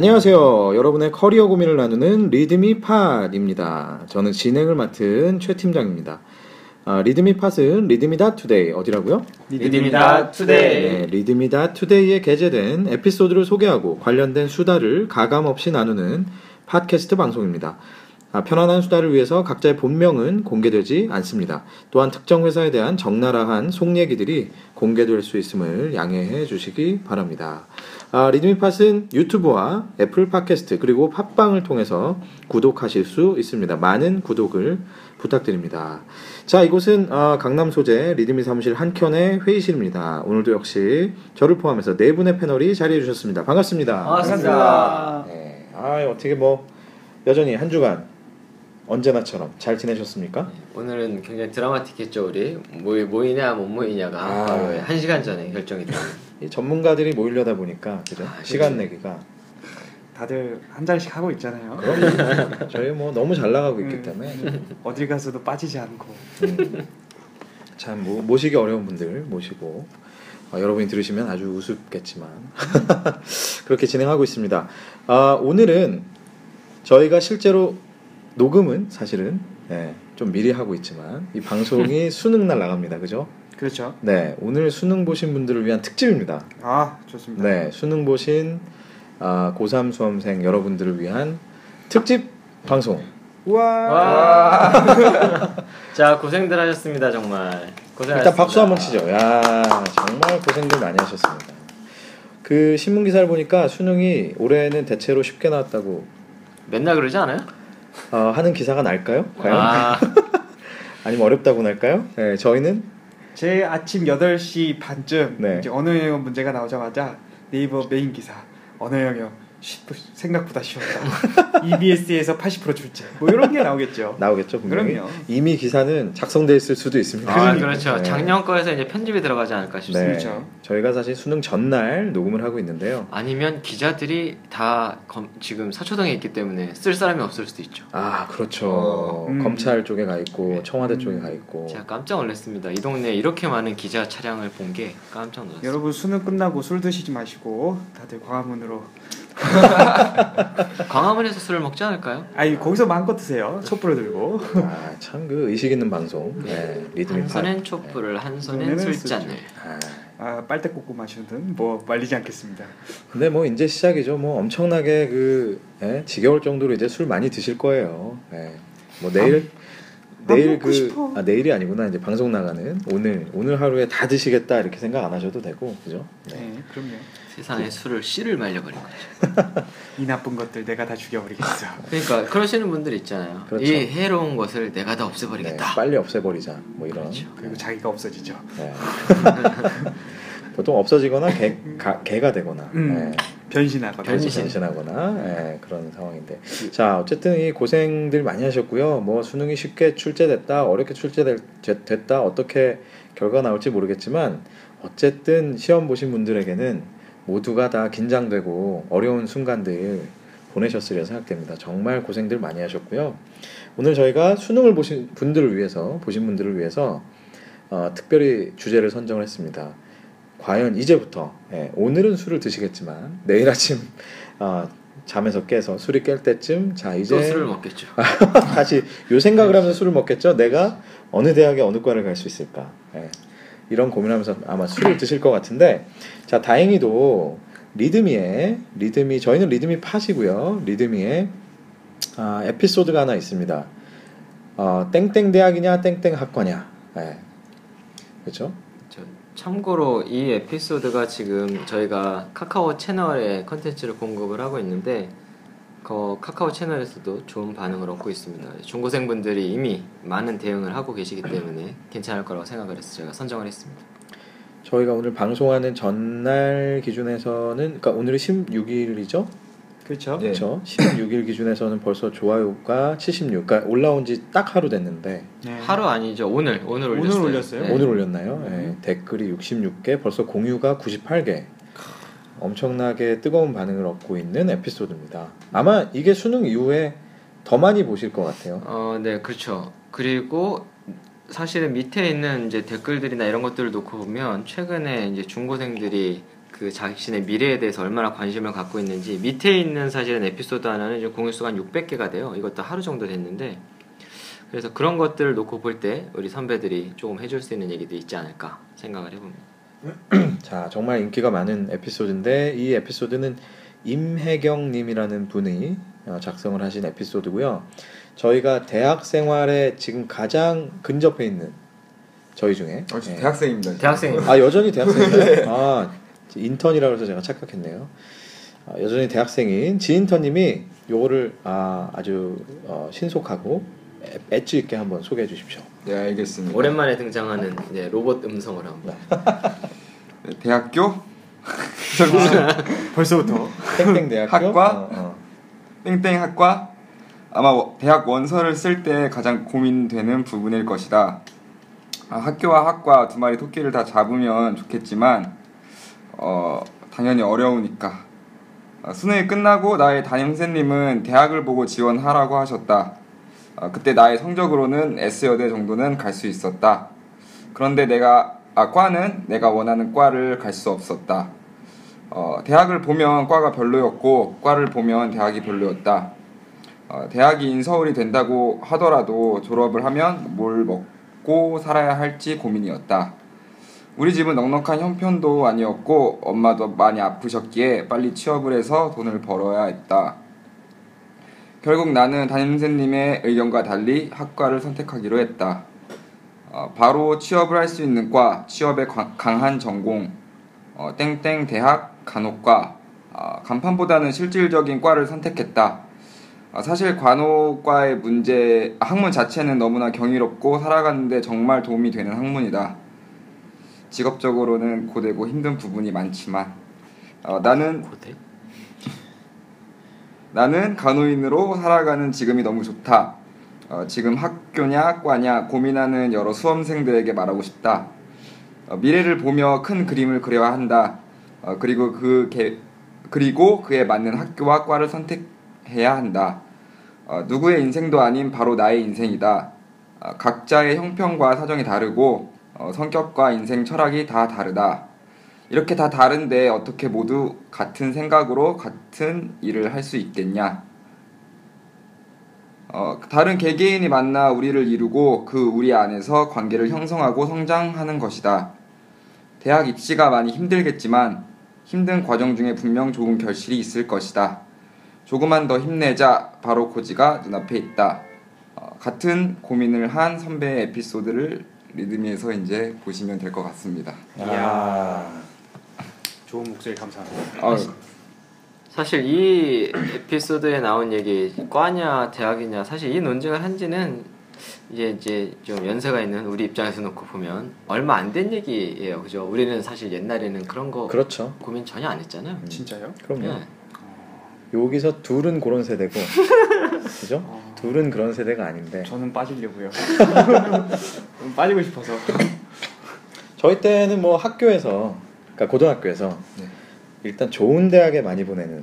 안녕하세요. 여러분의 커리어 고민을 나누는 리드미 팟입니다. 저는 진행을 맡은 최 팀장입니다. 아, 리드미 팟은 리드미다 투데이 어디라고요? 리드미다 투데이. 네, 리드미다 투데이에 게재된 에피소드를 소개하고 관련된 수다를 가감 없이 나누는 팟캐스트 방송입니다. 아, 편안한 수다를 위해서 각자의 본명은 공개되지 않습니다. 또한 특정 회사에 대한 적나라한 속 얘기들이 공개될 수 있음을 양해해 주시기 바랍니다. 아, 리드미팟은 유튜브와 애플 팟캐스트 그리고 팟빵을 통해서 구독하실 수 있습니다. 많은 구독을 부탁드립니다. 자, 이곳은 아, 강남 소재 리드미 사무실 한켠의 회의실입니다. 오늘도 역시 저를 포함해서 네 분의 패널이 자리해 주셨습니다. 반갑습니다. 반갑습니다. 네. 아, 어떻게 뭐 여전히 한 주간 언제나처럼 잘 지내셨습니까? 오늘은 굉장히 드라마틱했죠 우리 모이, 모이냐 못 모이냐가 아. 바로 한 시간 전에 결정이 됐어요. 이 전문가들이 모이려다 보니까 그죠? 아, 시간 그렇죠. 내기가 다들 한 잔씩 하고 있잖아요. 그럼 저희 뭐 너무 잘 나가고 있기 음. 때문에 어딜 가서도 빠지지 않고. 음, 참 모, 모시기 어려운 분들 모시고 어, 여러분이 들으시면 아주 우습겠지만 그렇게 진행하고 있습니다. 아, 오늘은 저희가 실제로 녹음은 사실은 네, 좀 미리 하고 있지만 이 방송이 수능 날 나갑니다. 그죠? 그렇죠. 네, 오늘 수능 보신 분들을 위한 특집입니다. 아 좋습니다. 네, 수능 보신 아, 고3 수험생 여러분들을 위한 특집 방송. 우와. 와. 자 고생들 하셨습니다 정말. 고생하셨습니다. 일단 박수 한번 치죠. 야, 정말 고생들 많이 하셨습니다. 그 신문 기사를 보니까 수능이 올해는 대체로 쉽게 나왔다고 맨날 그러지 않아요? 어, 하는 기사가 날까요? 과연? 아, 아니면 어렵다고 날까요? 네, 저희는 제 아침 8시 반쯤 네. 이제 언어 영역 문제가 나오자마자 네이버 메인 기사 언어 영역 쉬- 생각보다 쉬웠다. EBS에서 80% 출제. 뭐 이런 게 나오겠죠. 나오겠죠, 분명히. 그럼요. 이미 기사는 작성돼 있을 수도 있습니다. 아 그렇죠. 네. 작년 거에서 이제 편집이 들어가지 않을까 네, 싶습니다. 그렇죠. 저희가 사실 수능 전날 녹음을 하고 있는데요. 아니면 기자들이 다 검- 지금 서초동에 있기 때문에 쓸 사람이 없을 수도 있죠. 아, 그렇죠. 음. 검찰 쪽에 가 있고 청와대 음. 쪽에 가 있고. 제가 깜짝 놀랐습니다. 이 동네에 이렇게 많은 기자 차량을 본 게 깜짝 놀랐어요. 여러분 수능 끝나고 술 드시지 마시고 다들 광화문으로. 광화문에서 술을 먹지 않을까요? 아니 거기서 마음껏 드세요. 촛불을 들고. 아, 참 그 의식 있는 방송. 네, 리드미 한 파. 손엔 촛불을 한 손엔 손에는 술잔을. 술잔. 아, 아 빨대 꽂고 마시든 뭐 말리지 않겠습니다. 근데 뭐 이제 시작이죠. 뭐 엄청나게 그 예, 지겨울 정도로 이제 술 많이 드실 거예요. 예. 뭐 내일 안 내일 그. 아, 내일이 아니구나 이제 방송 나가는 오늘 오늘 하루에 다 드시겠다 이렇게 생각 안 하셔도 되고 그죠? 네, 네. 그럼요. 세상에 술을 씨를 말려버린 거죠. 이 나쁜 것들 내가 다 죽여버리겠어. 그러니까 그러시는 분들 있잖아요. 그렇죠. 이 해로운 것을 내가 다 네, 없애버리겠다. 빨리 없애버리자 뭐 이런. 그렇죠. 그리고 자기가 없어지죠. 네. 보통 없어지거나 개, 가, 개가 되거나 음. 네. 변신하거나. 변신. 변신하거나 예, 그런 상황인데 자 어쨌든 이 고생들 많이 하셨고요 뭐 수능이 쉽게 출제됐다 어렵게 출제됐다 어떻게 결과 나올지 모르겠지만 어쨌든 시험 보신 분들에게는 모두가 다 긴장되고 어려운 순간들 보내셨으리라 생각됩니다 정말 고생들 많이 하셨고요 오늘 저희가 수능을 보신 분들을 위해서 보신 분들을 위해서 어, 특별히 주제를 선정을 했습니다. 과연 이제부터 예, 오늘은 술을 드시겠지만 내일 아침 어, 잠에서 깨서 술이 깰 때쯤 자 또 이제 술을 먹겠죠. 다시 요 생각을 하면서 술을 먹겠죠. 내가 어느 대학에 어느 과를 갈 수 있을까? 예, 이런 고민하면서 아마 술을 드실 것 같은데 자 다행히도 리드미에 리드미 저희는 리드미 팟이고요. 리드미에 아, 에피소드가 하나 있습니다. 어, 땡땡 대학이냐 땡땡 학과냐. 예. 그렇죠? 저, 참고로 이 에피소드가 지금 저희가 카카오 채널에 컨텐츠를 공급을 하고 있는데 그 카카오 채널에서도 좋은 반응을 얻고 있습니다. 중고생분들이 이미 많은 대응을 하고 계시기 때문에 괜찮을 거라고 생각을 해서 제가 선정을 했습니다. 저희가 오늘 방송하는 전날 기준에서는 그러니까 오늘이 16일이죠? 그렇죠. 네. 그렇죠. 16일 기준에서는 벌써 좋아요가 76. 그러니까 올라온 지 딱 하루 됐는데 네. 하루 아니죠. 오늘 오늘 오늘 올렸어요. 올렸어요? 네. 오늘 올렸나요? 예, 음. 댓글이 66개, 벌써 공유가 98개. 엄청나게 뜨거운 반응을 얻고 있는 에피소드입니다. 아마 이게 수능 이후에 더 많이 보실 것 같아요. 어, 네, 그렇죠. 그리고 사실은 밑에 있는 이제 댓글들이나 이런 것들을 놓고 보면 최근에 이제 중고생들이 그 자신의 미래에 대해서 얼마나 관심을 갖고 있는지 밑에 있는 사실은 에피소드 하나는 지금 공유수가 한 600개가 돼요. 이것도 하루 정도 됐는데 그래서 그런 것들을 놓고 볼 때 우리 선배들이 조금 해줄 수 있는 얘기도 있지 않을까 생각을 해봅니다. 자, 정말 인기가 많은 에피소드인데 이 에피소드는 임혜경 님이라는 분이 어, 작성을 하신 에피소드고요. 저희가 대학 생활에 지금 가장 근접해 있는 저희 중에 어, 저 예. 대학생입니다. 대학생 아 여전히 대학생인가요? 아 인턴이라고 해서 제가 착각했네요. 아, 여전히 대학생인 지인턴 님이 요거를 아, 아주 어, 신속하고 애- 엣지 있게 한번 소개해 주십시오. 네, 알겠습니다. 오랜만에 등장하는 이제 로봇 음성을 한번. 네, 대학교 잠시만요. 벌써부터 땡땡 대학교 학과? 어, 어. 땡땡 학과 아마 워- 대학 원서를 쓸 때 가장 고민되는 부분일 것이다. 아, 학교와 학과 두 마리 토끼를 다 잡으면 좋겠지만 어, 당연히 어려우니까. 아, 수능이 끝나고 나의 담임 선생님은 대학을 보고 지원하라고 하셨다. 아, 그때 나의 성적으로는 S여대 정도는 갈 수 있었다. 그런데 내가 아 과는 내가 원하는 과를 갈 수 없었다. 어, 대학을 보면 과가 별로였고 과를 보면 대학이 별로였다. 어, 대학이 인서울이 된다고 하더라도 졸업을 하면 뭘 먹고 살아야 할지 고민이었다. 우리 집은 넉넉한 형편도 아니었고 엄마도 많이 아프셨기에 빨리 취업을 해서 돈을 벌어야 했다. 결국 나는 담임 선생님의 의견과 달리 학과를 선택하기로 했다. 어, 바로 취업을 할 수 있는 과, 취업에 관- 강한 전공, 어, 땡땡 대학 간호과, 어, 간판보다는 실질적인 과를 선택했다. 어, 사실 간호과의 문제, 아, 학문 자체는 너무나 경이롭고 살아가는데 정말 도움이 되는 학문이다. 직업적으로는 고되고 힘든 부분이 많지만 어, 나는 고대? 나는 간호인으로 살아가는 지금이 너무 좋다. 어, 지금 학교냐 과냐 고민하는 여러 수험생들에게 말하고 싶다. 어, 미래를 보며 큰 그림을 그려야 한다. 어, 그리고 그 개, 그리고 그에 맞는 학교와 과를 선택해야 한다. 어, 누구의 인생도 아닌 바로 나의 인생이다. 어, 각자의 형편과 사정이 다르고 어, 성격과 인생 철학이 다 다르다. 이렇게 다 다른데 어떻게 모두 같은 생각으로 같은 일을 할 수 있겠냐? 어, 다른 개개인이 만나 우리를 이루고 그 우리 안에서 관계를 형성하고 성장하는 것이다. 대학 입시가 많이 힘들겠지만 힘든 과정 중에 분명 좋은 결실이 있을 것이다. 조금만 더 힘내자. 바로 고지가 눈앞에 있다. 어, 같은 고민을 한 선배의 에피소드를 리드미에서 이제 보시면 될 것 같습니다. 아, 좋은 목소리 감사합니다. 아, 사실 이 에피소드에 나온 얘기 과냐 대학이냐 사실 이 논쟁을 한지는 이제 이제 좀 연세가 있는 우리 입장에서 놓고 보면 얼마 안 된 얘기예요, 그죠? 우리는 사실 옛날에는 그런 거 그렇죠. 고민 전혀 안 했잖아요. 진짜요? 그럼요. 네. 여기서 둘은 그런 세대고, 그죠? 어, 둘은 그런 세대가 아닌데. 저는 빠지려고요. 빠지고 싶어서. 저희 때는 뭐 학교에서, 그러니까 고등학교에서 네. 일단 좋은 대학에 많이 보내는.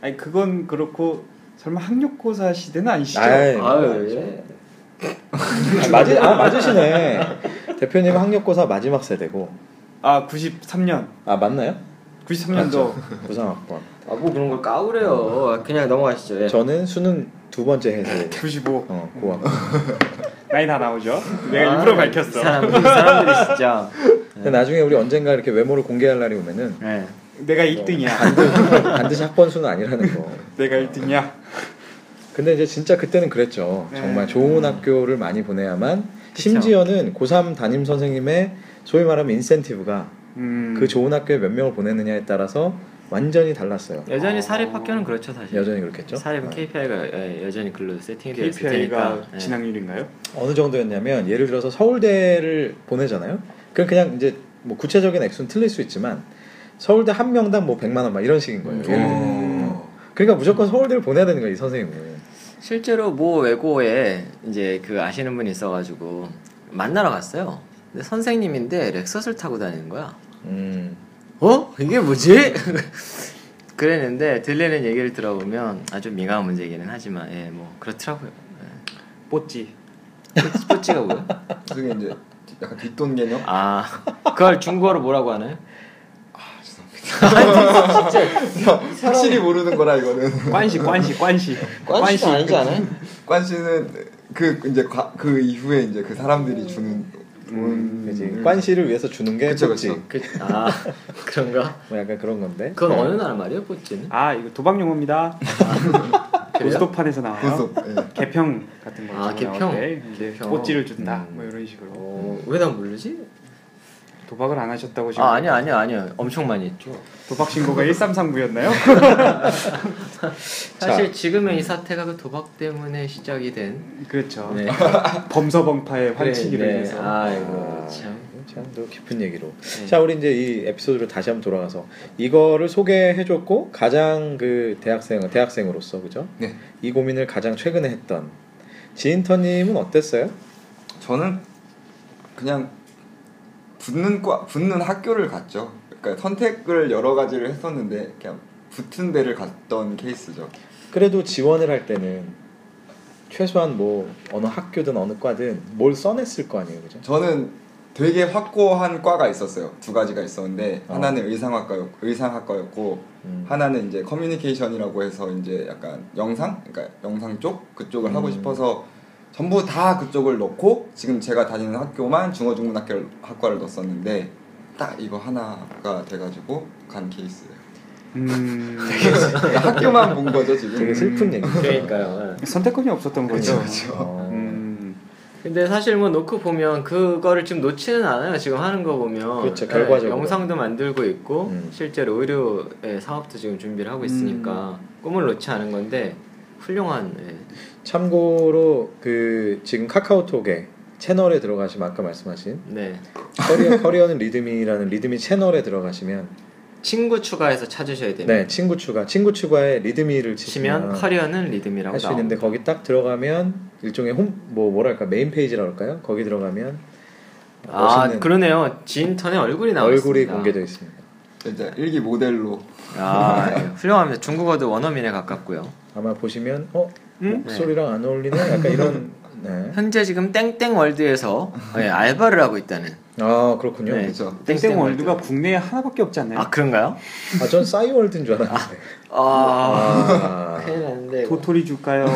아니 그건 그렇고 설마 학력고사 시대는 아니시죠? 아이, 아유, 예. 아, 맞으, 아, 맞으시네. 대표님 학력고사 마지막 세대고. 아 93년, 아, 맞나요? 93년도 부상학번. 아, 뭐 그런 걸 까우래요. 그냥 넘어가시죠. 예. 저는 수능 두 번째 해세. 95 어, 고학. 나이 다 나오죠? 내가 아, 일부러 이 밝혔어. 사람, 이 사람들이 진짜. 근데 나중에 우리 언젠가 이렇게 외모를 공개할 날이 오면은 네. 내가 1등이야. 반드시 학번 수는 아니라는 거. 내가 1등이야. 근데 이제 진짜 그때는 그랬죠. 네. 정말 좋은 학교를 많이 보내야만 그쵸. 심지어는 고3 담임 선생님의 소위 말하면 인센티브가 음. 그 좋은 학교에 몇 명을 보내느냐에 따라서 완전히 달랐어요. 여전히 사립 학교는 그렇죠, 사실. 여전히 그렇겠죠. 사립은 네. KPI가 예, 여전히 글로 세팅이 되어 있을 KPI가 테니까. 예. 진학률인가요? 어느 정도였냐면 예를 들어서 서울대를 보내잖아요. 그럼 그냥 이제 뭐 구체적인 액수는 틀릴 수 있지만 서울대 한 명당 뭐 100만 원 막 이런 식인 거예요. 오. 그러니까 무조건 서울대를 보내야 되는 거예요, 이 선생님은. 실제로 모 외고에 이제 그 아시는 분이 있어 가지고 만나러 갔어요. 근데 선생님인데 렉서스를 타고 다니는 거야. 음. 어? 이게 뭐지? 그랬는데 들리는 얘기를 들어보면 아주 민감한 문제이기는 하지만 예, 뭐 그렇더라고요. 예. 뽀찌. 스포츠가 뭐야? 그게 이제 약간 뒷돈 개념? 아, 그걸 중국어로 뭐라고 하나요? 확실히 모르는 거라 이거는. 관시 관시 관시 관시도 아니지 않아요? 관씨는 그 이제 과- 그 이후에 이제 그 사람들이 주는 돈. 그지 관시를 위해서 주는 게 그쵸, 뽀찌. 그, 아 그런가? 뭐 약간 그런 건데. 그건 네. 어느 나라 말이에요, 뽀찌는? 아 이거 도박 용어입니다. 그래요? 고스톱판에서 나와요. 고스톱. 예. 개평 같은 거 아. 개평. 개평. 꽃지를 준다. 음. 뭐 이런 식으로. 어, 왜난 모르지? 도박을 안 하셨다고 지금. 아 아니야 아니야 아니야 엄청 많이 했죠. 도박 신고가 133부였나요? 사실 지금의 이 사태가 그 도박 때문에 시작이 된 그렇죠. 네. 범서범파의 환치기를 네, 위해서. 아이고 참. 참또 깊은 얘기로. 네. 자, 우리 이제 이 에피소드로 다시 한번 돌아가서 이거를 소개해줬고 가장 그 대학생 대학생으로서 그죠? 네. 이 고민을 가장 최근에 했던 지인터님은 어땠어요? 저는 그냥 붙는 과 붙는 학교를 갔죠. 그러니까 선택을 여러 가지를 했었는데 그냥 붙은 데를 갔던 케이스죠. 그래도 지원을 할 때는 최소한 뭐 어느 학교든 어느 과든 뭘 써냈을 거 아니에요, 그죠? 저는 되게 확고한 과가 있었어요. 두 가지가 있었는데 어. 하나는 의상학과였 의상학과였고 음. 하나는 이제 커뮤니케이션이라고 해서 이제 약간 영상, 그러니까 영상 쪽 그쪽을 하고 음. 싶어서 전부 다 그쪽을 넣고 지금 제가 다니는 학교만 중어중문학과를 학과를 넣었었는데 딱 이거 하나가 돼가지고 간 케이스예요. 음. 그러니까 학교만 본 거죠 지금. 되게 슬픈 얘기. 그러니까요. 예. 선택권이 없었던 거죠. 그렇죠. 어. 음. 근데 사실 뭐 놓고 보면 그거를 지금 놓지는 않아요. 지금 하는 거 보면 그렇죠, 예, 결과적으로. 영상도 만들고 있고 음. 실제로 의료의 사업도 지금 준비를 하고 있으니까 꿈을 놓지 않은 건데 훌륭한 예. 참고로 그 지금 카카오톡에 채널에 들어가시면 아까 말씀하신 네 커리어 커리어는 리드미라는 리드미 채널에 들어가시면 친구 추가해서 찾으셔야 됩니다. 네 친구 추가 친구 추가에 치면 치시면 커리어는 리드미라고 할 수 있는데. 거기 딱 들어가면 일종의 홈 뭐 뭐랄까 메인 페이지라고 할까요? 거기 들어가면 아 그러네요. 지인턴의 얼굴이 나와 얼굴이 있습니다. 공개되어 있습니다. 진짜 일기 모델로 아 예, 훌륭합니다. 중국어도 원어민에 가깝고요. 아마 보시면 어 음? 목소리랑 안 어울리네 약간 이런 네. 현재 지금 땡땡 월드에서 예, 알바를 하고 있다는. 아 그렇군요. 네. 그렇죠. 땡땡 월드가 국내에 하나밖에 없지 않나요? 아 그런가요? 아전 싸이 월드인 줄 알았는데. 아, 아, 큰일 났는데 이거. 도토리 줄까요?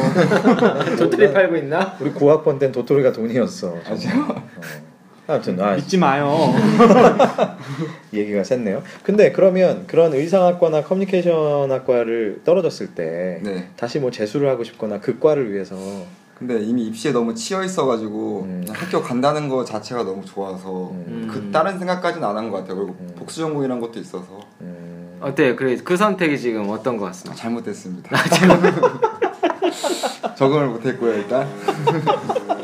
도토리 팔고 있나? 우리 고학번 땐 도토리가 돈이었어. 맞아요. 어. 아무튼 아, 믿지 마요. 얘기가 샜네요. 근데 그러면 그런 의상학과나 커뮤니케이션학과를 떨어졌을 때 네. 다시 뭐 재수를 하고 싶거나 그 과를 위해서 근데 이미 입시에 너무 치여 있어가지고 음. 학교 간다는 거 자체가 너무 좋아서 음. 그 다른 생각까지는 안 한 것 같아요. 그리고 음. 복수 전공이란 것도 있어서 음, 어때요? 그래 그 선택이 지금 어떤 것 아, 같습니다. 잘못됐습니다. 적응을 못했고요 일단.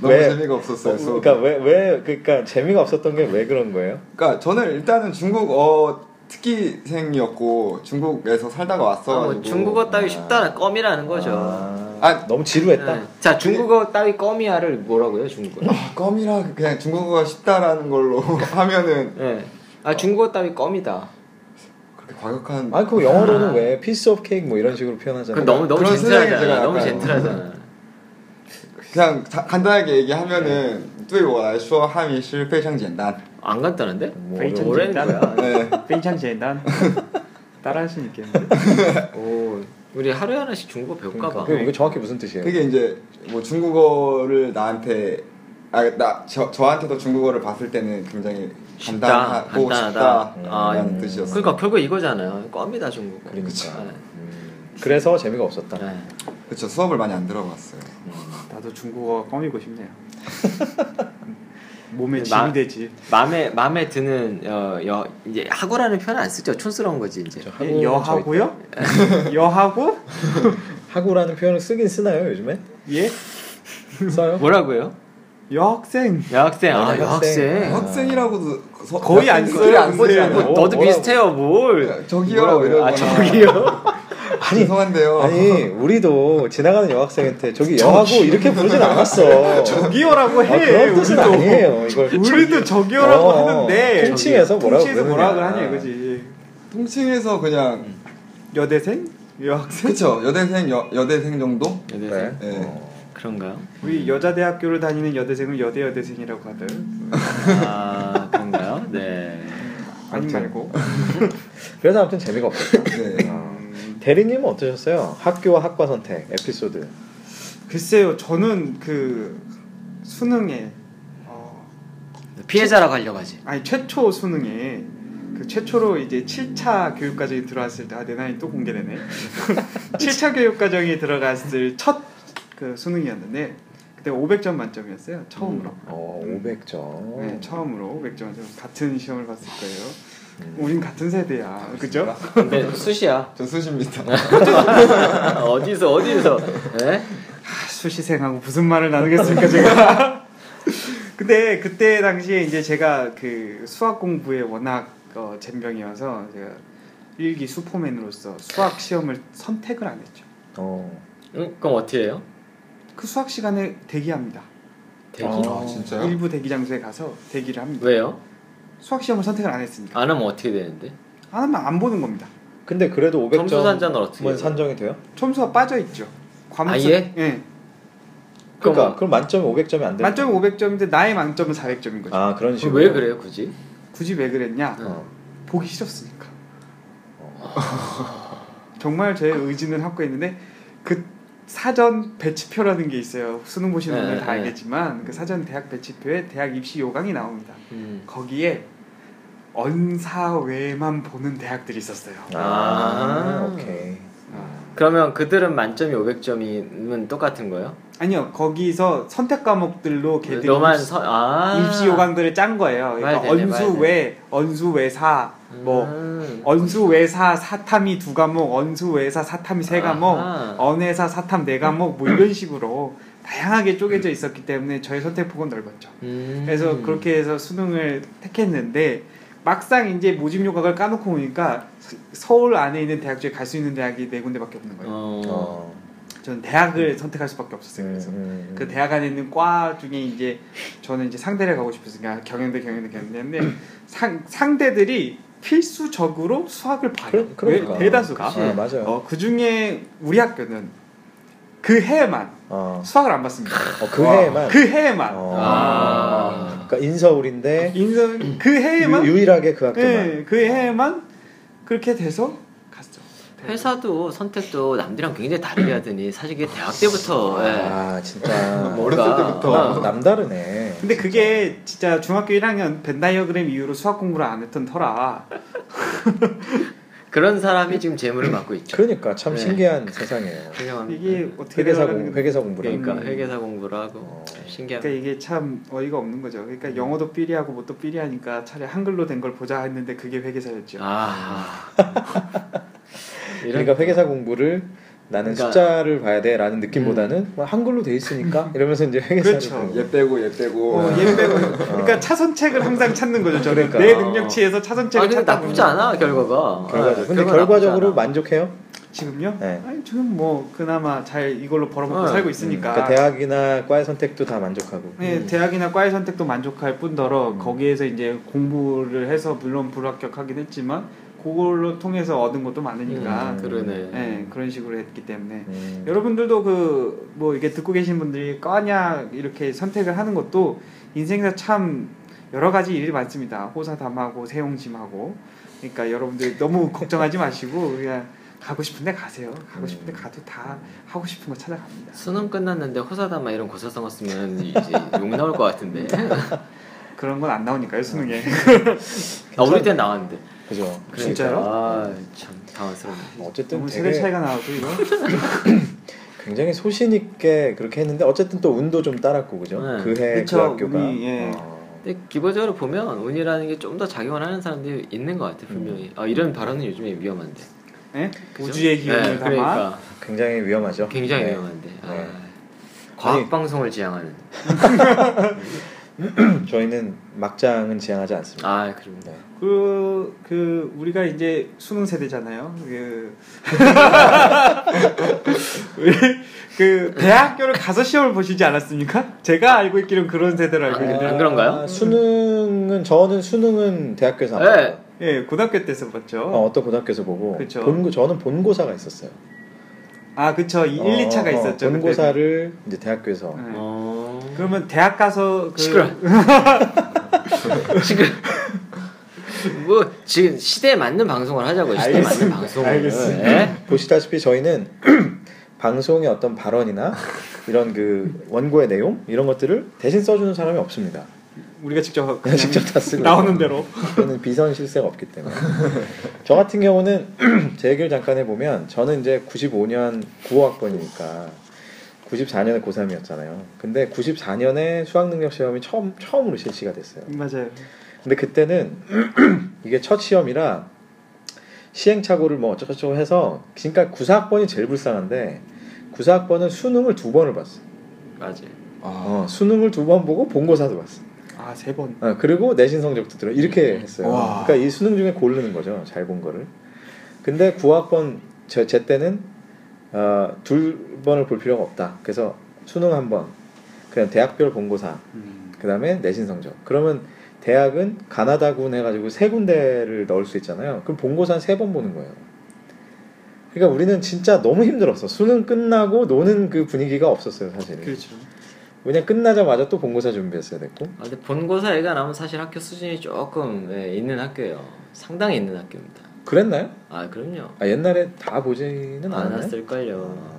너무 왜? 재미가 없었어요. 어, 수업이. 그러니까 왜 왜 그러니까 재미가 없었던 게 왜 그런 거예요? 그러니까 저는 일단은 중국 어 특기생이었고 중국에서 살다가 아, 왔어가지고 뭐 중국어 따위 쉽다는 껌이라는 거죠. 아, 아, 너무 지루했다. 네. 자 중국어 따위 껌이야를 뭐라고요 중국어? 아, 껌이라 그냥 중국어가 쉽다라는 걸로 하면은 네. 아 중국어 따위 껌이다. 그렇게 과격한 아니 그 영어로는 왜 piece of cake 뭐 이런 식으로 표현하잖아요. 그 너무 너무 젠틀하잖아. 너무 젠틀하잖아. 그냥 자- 간단하게 얘기하면은 对我来说汉语是非常简单 안 간단한데? 뭐 페이천 뭐라는 젠단. 거야? 네. 펜창 젠단. 따라할 수 있겠는데. 오 우리 하루에 하나씩 중국어 배울까 봐. 그 이거 정확히 무슨 뜻이에요? 그게 이제 뭐 중국어를 나한테 아나 저한테도 중국어를 봤을 때는 굉장히 쉽다, 간단하고 간단하다. 쉽다라는 아, 뜻이었어요. 그러니까 결국 이거잖아요. 껌이다 중국어. 그러니까. 네. 음, 그래서 재미가 없었다. 네. 그렇죠. 수업을 많이 안 들어봤어요. 나도 중국어 껌이고 싶네요. 몸에 마- 짐이 되지. 마음에 마음에 드는 어, 여 이제 학우라는 표현 안 쓰죠. 촌스러운 거지 이제. 하고 여하고요? 여하고? 하고라는 표현을 쓰긴 쓰나요 요즘에? 예? 써요? 뭐라고요? 여학생. 여학생. 아, 아, 여학생. 여학생. 학생이라고도 서- 거의 안 학생 써요, 거의 안. 쓰지 않아요? 뭐, 너도 뭐라고- 비슷해요. 뭘? 저기요 뭐라고요? 아 저기요. 아니, 죄송한데요. 아니 우리도 지나가는 여학생한테 저기 여하고 이렇게 부르진 않았어. 저기요라고 해. 아, 그런 뜻은 우리도. 아니에요. 이걸 우리도 저기요라고 어, 하는데. 통칭해서 뭐라고 통칭해서. 뭐라고 하냐 이거지. 통칭해서 그냥 여대생? 여학생? 그쵸 여대생 여, 여대생 정도? 여대생. 네. 네. 어. 그런가요? 우리 여자 대학교를 다니는 여대생을 여대 여대생이라고 하들. 아 그런가요? 네. 아니. 말고. 그래서 아무튼 재미가 없었다. 네. 아. 대리님은 어떠셨어요? 학교와 학과 선택 에피소드. 글쎄요, 저는 그 수능에 어, 피해자라고 하려고 하지. 아니 최초 수능에 그 최초로 이제 7차 교육 과정에 들어갔을 때 아 내 나이 또 공개되네. 7차 교육 과정에 들어갔을 첫 그 수능이었는데 그때 500점 만점이었어요. 처음으로. 어, 500점. 네, 처음으로 500점 만점. 같은 시험을 봤을 거예요. 음. 우린 같은 세대야. 그죠? 근데 수시야. 전 수십니다. 어디서 어디서? 예? 아, 수시생하고 무슨 말을 나누겠습니까, 제가. 근데 그때 당시에 이제 제가 그 수학 공부에 워낙 어, 젬병이어서 제가 일기 수포맨으로서 수학 시험을 선택을 안 했죠. 어. 응? 그럼 어떻게 해요? 그 수학 시간에 대기합니다. 대기? 어. 아, 진짜요? 일부 대기 장소에 가서 대기를 합니다. 왜요? 수학 시험을 선택을 안 했으니까. 안 하면 어떻게 되는데? 안 하면 안 보는 겁니다. 근데 그래도 500점 점수 산자는 어떻게? 산정이 돼요? 점수가 빠져 있죠. 과목수. 아예? 예. 그러니까 그럼- 그럼 만점이 500점이 안 돼. 만점이 500점인데 나의 만점은 400점인 거죠. 아 그런 식으로. 왜 그래요 굳이? 굳이 왜 그랬냐? 어. 보기 싫었으니까. 정말 제 의지는 하고 있는데 그 사전 배치표라는 게 있어요. 수능 보시는 네, 분들 다 네. 알겠지만 그 사전 대학 배치표에 대학 입시 요강이 나옵니다. 음. 거기에 언사 외만 보는 대학들이 있었어요. 아, 아. 오케이. 그러면 그들은 만점이 500점이면 똑같은 거예요? 아니요 거기서 선택 과목들로 걔들이 너만 서, 아. 입시 요강들을 짠 거예요. 그러니까 되네, 언수 외, 언수 외사, 뭐 음. 언수 외사 사탐이 두 과목, 언수 외사 사탐이 세 과목, 아하. 언외사 사탐 네 과목 뭐 이런 식으로 다양하게 쪼개져 있었기 때문에 저의 선택폭은 넓었죠. 음. 그래서 그렇게 해서 수능을 택했는데 막상 이제 모집 요각을 까놓고 보니까 서- 서울 안에 있는 대학 중에 갈 수 있는 대학이 네 군데밖에 없는 거예요. 어. 어. 저는 대학을 선택할 수밖에 없었어요. 음, 그래서 음, 그 대학 안에 있는 과 중에 이제 저는 이제 상대를 가고 싶었으니까 경영대 경영대 경영대인데 상 상대들이 필수적으로 수학을 봐요. 그러- 그러니까. 왜- 대다수가. 아, 맞아요. 어, 그 중에 우리 학교는 그 해에만 어. 수학을 안 봤습니다. 어, 그 와. 해에만. 그 해에만 어. 아. 그러니까 인서울인데 인선 그 해에만 유, 일하게그 학교만. 네, 그 해에만 그렇게 돼서 갔죠. 회사도 선택도 남들이랑 굉장히 다르게 하더니 사실 그게 대학 때부터 예. 아 진짜 뭔가- 어렸을 때부터. 아, 남다르네. 근데 그게 진짜 중학교 1학년 벤다이어그램 이후로 수학 공부를 안 했던 터라 그런 사람이 지금 재물을 맡고 있죠. 그러니까 참 네. 신기한 세상이에요. 훌륭합니다. 이게 어떻게 회계사 공 회계사 공부를. 그러니까 음. 회계사 공부를 하고 어. 신기한. 그러니까 이게 참 어이가 없는 거죠. 그러니까 영어도 삐리하고 뭣도 삐리하니까 차라리 한글로 된 걸 보자 했는데 그게 회계사였죠. 아. 그러니까 회계사 공부를 나는 그러니까- 숫자를 봐야 돼라는 느낌보다는 뭐 한글로 돼 있으니까 이러면서 이제 그렇죠. 얘 빼고 얘 빼고. 어, 얘 빼고 그러니까 차선책을 항상 찾는 거죠. 저는 그러니까. 내 능력치에서 차선책을 찾다 나쁘지 보면. 않아 결과가. 결과적. 아, 근데 결과적으로. 만족해요? 지금요? 네. 아니 저는 뭐 그나마 잘 이걸로 벌어먹고 어. 살고 있으니까. 그러니까 대학이나 과의 선택도 다 만족하고. 네, 음. 대학이나 과의 선택도 만족할 뿐더러 음. 거기에서 이제 공부를 해서 물론 불합격하긴 했지만 그걸로 통해서 얻은 것도 많으니까 음. 그러네. 네, 그런 식으로 했기 때문에 음. 여러분들도 그 뭐 이게 듣고 계신 분들이 과냐 이렇게 선택을 하는 것도 인생에서 참 여러 가지 일이 많습니다. 호사담하고 세용심하고 그러니까 여러분들 너무 걱정하지 마시고 그냥 가고 싶은데 가세요. 가고 싶은데 가도 다 하고 싶은 거 찾아갑니다. 수능 끝났는데 호사다마 이런 고사성어 쓰면 이제 욕 나올 것 같은데. 그런 건 안 나오니까요 수능에. 아 우리 때 나왔는데. 그죠. 그러니까, 진짜요? 아참 당황스럽네. 어쨌든 너무 세대 되게 차이가 나고 이거. 굉장히 소신 있게 그렇게 했는데 어쨌든 또 운도 좀 따랐고 그죠. 네. 그해 그 학교가. 운이, 예. 어. 근데 기본적으로 보면 운이라는 게 좀 더 작용을 하는 사람들이 있는 것 같아 분명히. 아 이런 발언은 요즘에 위험한데. 예? 우주의 기운을 네, 담아. 그러니까 굉장히 위험하죠. 굉장히 네. 위험한데. 아, 네. 과학 방송을 지향하는. 저희는 막장은 지향하지 않습니다. 아 그럼. 네. 그, 그, 우리가 이제 수능 세대잖아요. 그, 그, 대학교를 가서 시험을 보시지 않았습니까? 제가 알고 있기로는 그런 세대로 알고 아, 있는데. 안 그런가요? 아, 수능은 저는 수능은 대학교에서 안 네. 봤어요. 예, 고등학교 때서 봤죠. 어, 어떤 고등학교에서 보고 그쵸. 본고 저는 본고사가 있었어요. 아, 그쵸. 이 1, 어, 2차가 어, 있었죠. 본고사를 이제 대학교에서. 네. 어. 그러면 대학 가서 그. 시끄러. 지금 뭐 지금 시대에 맞는 방송을 하자고요. 시대에 맞는 알겠습니다. 방송을. 알겠습니다. 예? 보시다시피 저희는 방송의 어떤 발언이나 이런 그 원고의 내용 이런 것들을 대신 써주는 사람이 없습니다. 우리가 직접 그냥 직접 다 쓰고 나오는. 대로. 저는 비선 실세가 없기 때문에 저 같은 경우는 제 얘기를 잠깐 해보면 저는 이제 95년 9호학번이니까 94년에 고3이었잖아요. 근데 94년에 수학능력 시험이 처음 처음으로 실시가 됐어요. 맞아요. 근데 그때는 이게 첫 시험이라 시행착오를 뭐 어쩌고저쩌고 해서 그러니까 94학번이 제일 불쌍한데 94학번은 수능을 두 번을 봤어. 맞아요. 어, 수능을 두 번 보고 본고사도 봤어. 아 세 번. 어, 그리고 내신 성적도 들어 이렇게 음. 했어요. 와. 그러니까 이 수능 중에 고르는 거죠. 잘 본 거를. 근데 9학번 제, 제 때는 어, 둘 번을 볼 필요가 없다. 그래서 수능 한 번, 그냥 대학별 본고사, 음. 그 다음에 내신 성적. 그러면 대학은 가나다군 해가지고 세 군데를 넣을 수 있잖아요. 그럼 본고사는 세 번 보는 거예요. 그러니까 우리는 진짜 너무 힘들었어. 수능 끝나고 노는 그 분위기가 없었어요, 사실은. 그렇죠. 왜냐 끝나자마자 또 본고사 준비했어야 됐고. 아, 근데 본고사 얘기가 나오면 사실 학교 수준이 조금 예, 있는 학교예요. 상당히 있는 학교입니다. 그랬나요? 아 그럼요. 아, 옛날에 다 보지는? 않았을걸요.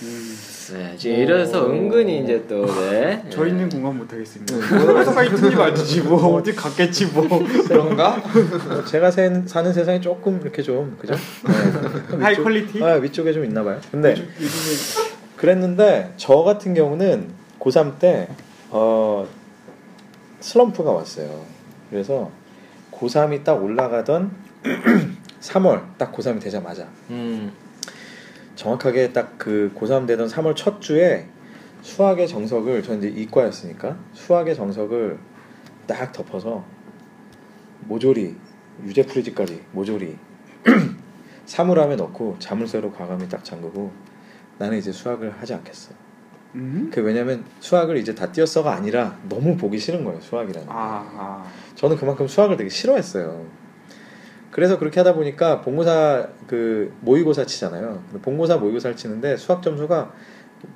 네, 지금 이래서 은근히 이제 또 네. 저희는 공감 못 하겠습니다. 본고사까지 틀리 맞지 뭐 어디 갔겠지 뭐. 그런가? 어, 제가 세- 사는 세상이 조금 이렇게 좀 그죠? 네. 좀 high 위쪽- quality? 아, 위쪽에 좀 있나 봐요. 근데 그랬는데 저 같은 경우는 고3 때 어, 슬럼프가 왔어요. 그래서 고3이 딱 올라가던 3월 딱 고3이 되자마자 음. 정확하게 딱 그 고3 되던 3월 첫 주에 수학의 정석을 전 이제 이과였으니까 수학의 정석을 딱 덮어서 모조리 유제풀이지까지 모조리 사물함에 넣고 자물쇠로 과감히 딱 잠그고 나는 이제 수학을 하지 않겠어. 음? 그 왜냐면 수학을 이제 다 띄었어가 아니라 너무 보기 싫은 거예요 수학이라는. 게. 아, 아. 저는 그만큼 수학을 되게 싫어했어요. 그래서 그렇게 하다 보니까 본고사 그 모의고사 치잖아요. 본고사 모의고사를 치는데 수학 점수가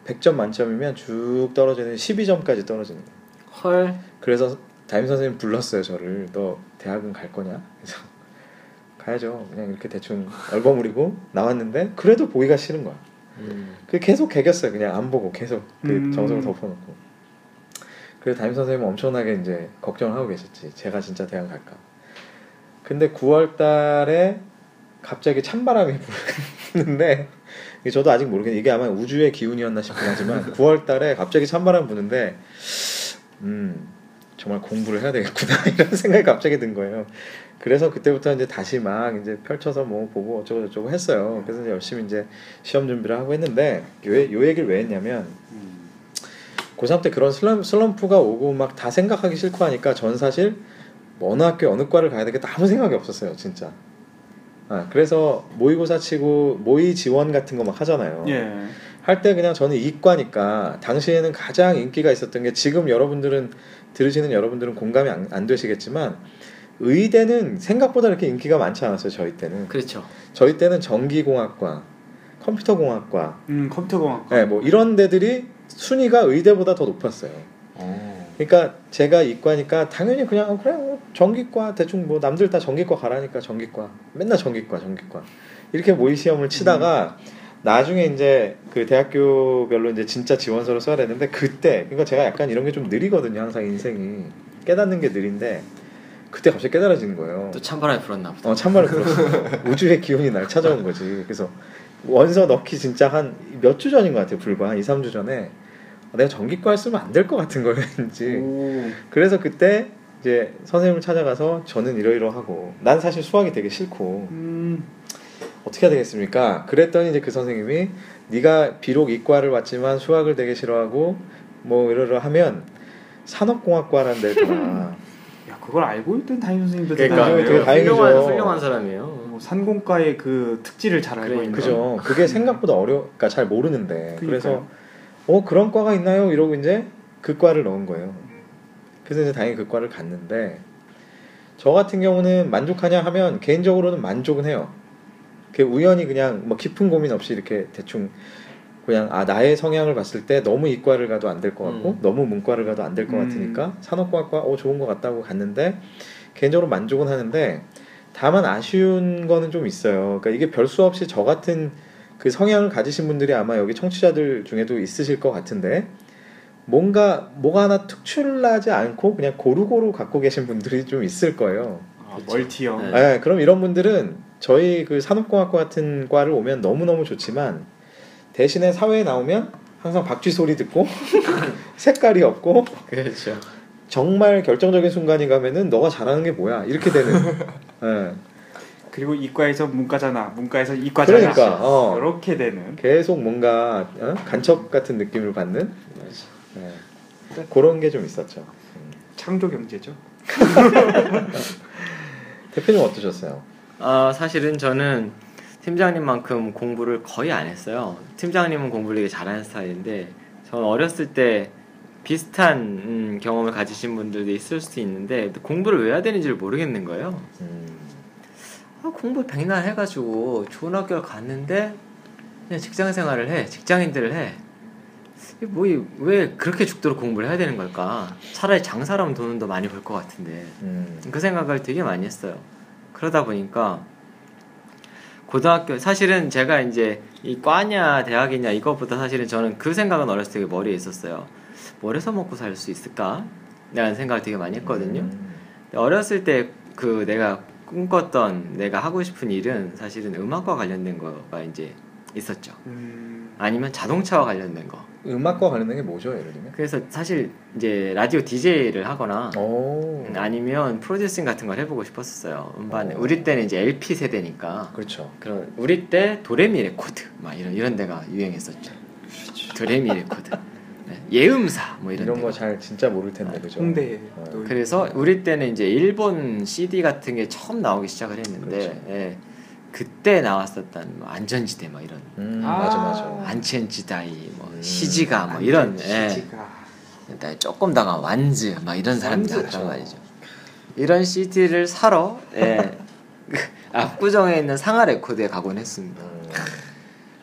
100점 만점이면 쭉 떨어지는 12점까지 떨어지는 거예요. 헐. 그래서 담임 선생님 불렀어요 저를. 너 대학은 갈 거냐? 그래서 가야죠. 그냥 이렇게 대충 얼버무리고 나왔는데 그래도 보기가 싫은 거야. 음. 그 계속 개겼어요. 그냥 안 보고 계속 그 음. 정석을 덮어놓고. 그래서 담임 선생님은 엄청나게 이제 걱정을 하고 계셨지. 제가 진짜 대학 갈까. 근데 9월 달에 갑자기 찬바람이 부는데 저도 아직 모르겠는데 이게 아마 우주의 기운이었나 싶긴 하지만 9월 달에 갑자기 찬바람 부는데 음 정말 공부를 해야 되겠구나 이런 생각이 갑자기 든 거예요. 그래서 그때부터 이제 다시 막 이제 펼쳐서 뭐 보고 어쩌고 저쩌고 했어요. 그래서 이제 열심히 이제 시험 준비를 하고 했는데 요, 요 얘기를 왜 했냐면 음. 고3 때 그런 슬럼, 슬럼프가 오고 막 다 생각하기 싫고 하니까 전 사실 뭐 어느 학교 어느 과를 가야 되겠다 아무 생각이 없었어요 진짜 아, 그래서 모의고사 치고 모의 지원 같은 거 막 하잖아요 예. 할때 그냥 저는 이과니까 당시에는 가장 인기가 있었던 게 지금 여러분들은 들으시는 여러분들은 공감이 안, 안 되시겠지만 의대는 생각보다 이렇게 인기가 많지 않았어요 저희 때는 그렇죠. 저희 때는 전기공학과 컴퓨터공학과 음, 컴퓨터공학. 네, 뭐 이런 데들이 순위가 의대보다 더 높았어요 오. 그러니까 제가 이과니까 당연히 그냥 어, 그래 뭐 전기과 대충 뭐 남들 다 전기과 가라니까 전기과 맨날 전기과 전기과 이렇게 모의 시험을 치다가 나중에 이제 그 대학교별로 이제 진짜 지원서를 써야 되는데 그때 그러니까 제가 약간 이런 게 좀 느리거든요 항상 인생이 깨닫는 게 느린데 그때 갑자기 깨달아지는 거예요. 또 찬바람이 불었나 보다. 어 참말로 그렇어 우주의 기운이 날 찾아온 거지. 그래서 원서 넣기 진짜 한 몇 주 전인 것 같아요. 불과 한 2, 3주 전에 내가 전기과 쓰면 안 될 것 같은 거예요, 왠지. 오. 그래서 그때 이제 선생님을 찾아가서 저는 이러이러하고 난 사실 수학이 되게 싫고 음. 어떻게 해야 되겠습니까? 그랬더니 이제 그 선생님이 네가 비록 이과를 왔지만 수학을 되게 싫어하고 뭐 이러이러 하면 산업공학과라는 데를 가. 야, 그걸 알고 있던 담임 선생님도 그러니까 대단하네요. 되게 다행이죠. 훌륭한 훌륭한 사람이에요. 뭐 산공과의 그 특질을 잘 알고 있는. 그죠? 그게 생각보다 어려, 그러니까 잘 모르는데 그러니까요. 그래서 어 그런 과가 있나요? 이러고 이제 그 과를 넣은 거예요. 그래서 이제 당연히 그 과를 갔는데 저 같은 경우는 만족하냐 하면 개인적으로는 만족은 해요. 그 우연히 그냥 뭐 깊은 고민 없이 이렇게 대충 그냥 아 나의 성향을 봤을 때 너무 이과를 가도 안 될 것 같고 음. 너무 문과를 가도 안 될것 음. 같으니까 산업과학과 어 좋은 것 같다고 갔는데 개인적으로 만족은 하는데 다만 아쉬운 거는 좀 있어요. 그러니까 이게 별 수 없이 저 같은 그 성향을 가지신 분들이 아마 여기 청취자들 중에도 있으실 것 같은데 뭔가 뭐가 하나 특출나지 않고 그냥 고루고루 갖고 계신 분들이 좀 있을 거예요. 아, 멀티형. 네. 네, 그럼 이런 분들은 저희 그 산업공학과 같은 과를 오면 너무너무 좋지만 대신에 사회에 나오면 항상 박쥐 소리 듣고 색깔이 없고 그렇죠. 정말 결정적인 순간이 가면은 너가 잘하는 게 뭐야 이렇게 되는 예, 그리고 이과에서 문과잖아. 문과에서 이과잖아. 그러니까, 어. 이렇게 되는. 계속 뭔가 어? 간첩 같은 느낌을 받는 예, 그런 게 좀 있었죠. 음. 창조 경제죠. 대표님 어떠셨어요? 아 사실은 저는 팀장님만큼 공부를 거의 안 했어요. 팀장님은 공부를 되게 잘하는 스타일인데 저는 어렸을 때 비슷한 음, 경험을 가지신 분들도 있을 수 있는데 공부를 왜 해야 되는지를 모르겠는 거예요. 음, 아, 공부 백날 해가지고 좋은 학교를 갔는데 그냥 직장 생활을 해 직장인들을 해. 뭐왜 그렇게 죽도록 공부를 해야 되는 걸까? 차라리 장사라면 돈은 더 많이 벌 것 같은데. 음, 그 생각을 되게 많이 했어요. 그러다 보니까 고등학교 사실은 제가 이제 이 과냐 대학이냐 이것보다 사실은 저는 그 생각은 어렸을 때 머리에 있었어요. 뭘 해서 먹고 살 수 있을까? 라는 생각을 되게 많이 했거든요. 음, 어렸을 때 그 내가 꿈꿨던 내가 하고 싶은 일은 사실은 음악과 관련된 거가 이제 있었죠. 음, 아니면 자동차와 관련된 거. 음악과 관련된 게 뭐죠, 예를 들면? 그래서 사실 이제 라디오 DJ를 하거나 오, 음, 아니면 producing 같은 걸 해보고 싶었어요. 음반 어. 우리 때는 이제 LP 세대니까 그렇죠. 그런 우리 때 도레미 레코드 막 이런 이런 데가 유행했었죠. 도레미 레코드, 네, 예음사 뭐 이런, 이런. 거 잘 진짜 모를 텐데 그죠? 홍대. 어. 또 그래서 우리 때는 이제 일본 CD 같은 게 처음 나오기 시작을 했는데 그렇죠. 예, 그때 나왔었던 뭐 안전지대 뭐 이런 음, 아. 맞아 맞아. 안젠치타이 뭐 음. 시지가 뭐 이런 예. 시지가. 그다음에 조금 다가 완즈 막 이런 사람들. 나왔단 말이죠. 이런 CD를 사러 예, 그 압구정에 있는 상아 레코드에 가곤 했습니다. 음,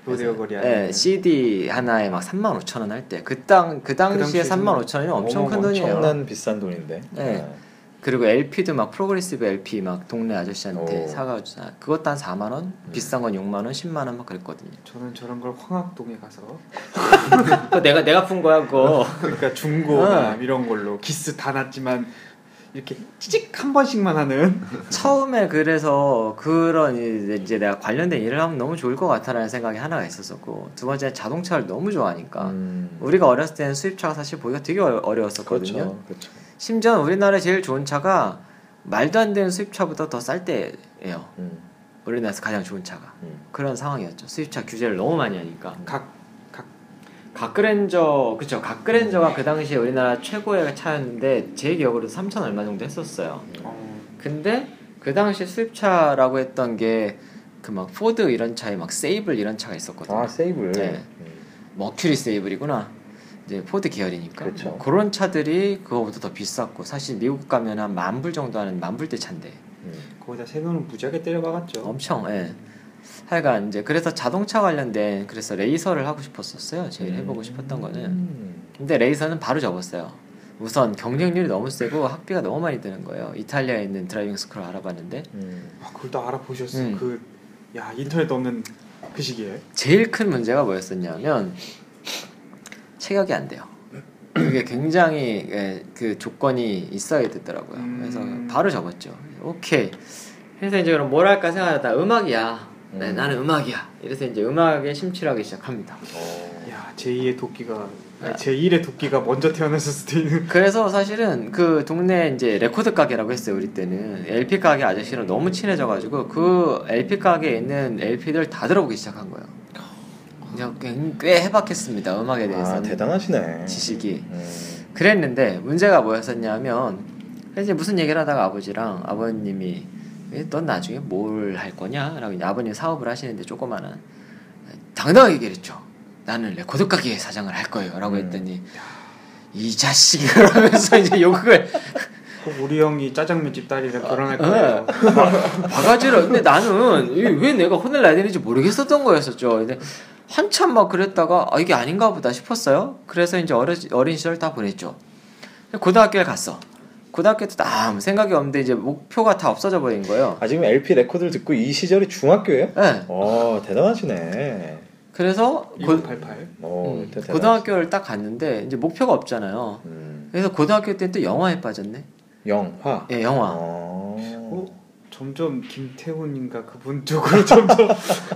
로데오 거리 예. CD 하나에 막 3만 5천 원 할 때그땅그 당시에 당시에 3만 5천 원이 엄청 큰 돈이에요. 엄청난 비싼 돈인데. 네. 그리고 LP도 막 progressive LP 막 동네 아저씨한테 오. 사가지고 사- 그것도 한 4만 원, 비싼 건 6만 원, 10만 원 막 그랬거든요. 저는 저런 걸 황학동에 가서 내가 내가 푼 거야 그거. 그러니까 중고나 어. 이런 걸로 기스 다 났지만 이렇게 찌직 한 번씩만 하는 처음에 그래서 그런 이제 내가 관련된 일을 하면 너무 좋을 것 같다라는 생각이 하나가 있었었고 두 번째 자동차를 너무 좋아하니까 음, 우리가 어렸을 때는 수입차가 사실 보기가 되게 어- 어려웠었거든요. 그렇죠. 그렇죠. 심지어 우리나라에 제일 좋은 차가 말도 안 되는 수입차보다 더 쌀 때예요. 음, 우리나라에서 가장 좋은 차가 음. 그런 상황이었죠. 수입차 규제를 너무 많이 하니까. 각 각그랜저 그쵸 각그랜저가 그 당시에 우리나라 최고의 차였는데 제 기억으로 3천 얼마 정도 했었어요. 어, 근데 그 당시 수입차라고 했던 게 그 막 포드 이런 차에 막 세이블 이런 차가 있었거든요. 아 세이블. 네. 음. 머큐리 세이블이구나. 이제 포드 계열이니까. 그렇죠. 뭐 그런 차들이 그거보다 더 비쌌고 사실 미국 가면 한 만 불 정도 하는 만 불대 차인데 음. 거기다 세금은 무지하게 때려박았죠. 엄청 예. 하여간 이제 그래서 자동차 관련된 그래서 레이서를 하고 싶었었어요. 제일 해보고 싶었던 거는. 음. 근데 레이서는 바로 접었어요. 우선 경쟁률이 너무 세고 학비가 너무 많이 드는 거예요. 이탈리아에 있는 driving school을 알아봤는데 음. 아, 그걸 또 알아보셨어. 음. 그, 야 인터넷 없는 그 시기에. 제일 큰 문제가 뭐였었냐면 체격이 안 돼요. 그게 굉장히 예, 그 조건이 있어야 되더라고요. 음. 그래서 바로 접었죠. 오케이. 그래서 이제 그럼 뭘 할까 생각하다 음악이야. 네, 음. 나는 음악이야. 이래서 이제 음악에 심취하기 시작합니다. 어. 야 제2의 도끼가 아. 아니, 제1의 도끼가 먼저 태어났을 수도 있는. 그래서 사실은 그 동네 이제 레코드 가게라고 했어요 우리 때는 LP 가게 아저씨랑 너무 친해져가지고 그 LP 가게에 있는 LP들 다 들어보기 시작한 거예요. 이제 꽤, 꽤 해박했습니다 음악에 아 대해서는 대단하시네. 지식이. 음. 그랬는데 문제가 뭐였었냐면 이제 무슨 얘기를 하다가 아버지랑 아버님이 "에, 넌 나중에 뭘 할 거냐?라고 이제 아버님 사업을 하시는데 조그마한 당당하게 얘기했죠. 나는 레코드 가게 사장을 할 거예요 라고 음. 했더니 이 자식이 그러면서 이제 욕을 꼭 우리 형이 짜장면집 딸이랑 결혼할 어. 거예요. 바가지로 근데 나는 왜 내가 혼을 내야 되는지 모르겠었던 거였었죠. 근데 한참 막 그랬다가 아, 이게 아닌가 보다 싶었어요. 그래서 이제 어려, 어린 시절 다 보냈죠. 고등학교에 갔어. 고등학교 때도 아무 생각이 없는데 이제 목표가 다 없어져 버린 거예요. 아 지금 LP 레코드를 듣고 이 시절이 중학교예요? 네. 어 대단하시네. 그래서 고, 1988. 어, 음, 대단하시- 고등학교를 딱 갔는데 이제 목표가 없잖아요. 음, 그래서 고등학교 때는 또 영화에 빠졌네. 영화. 예, 영화. 어. 어? 점점 김태훈인가 그분 쪽으로 점점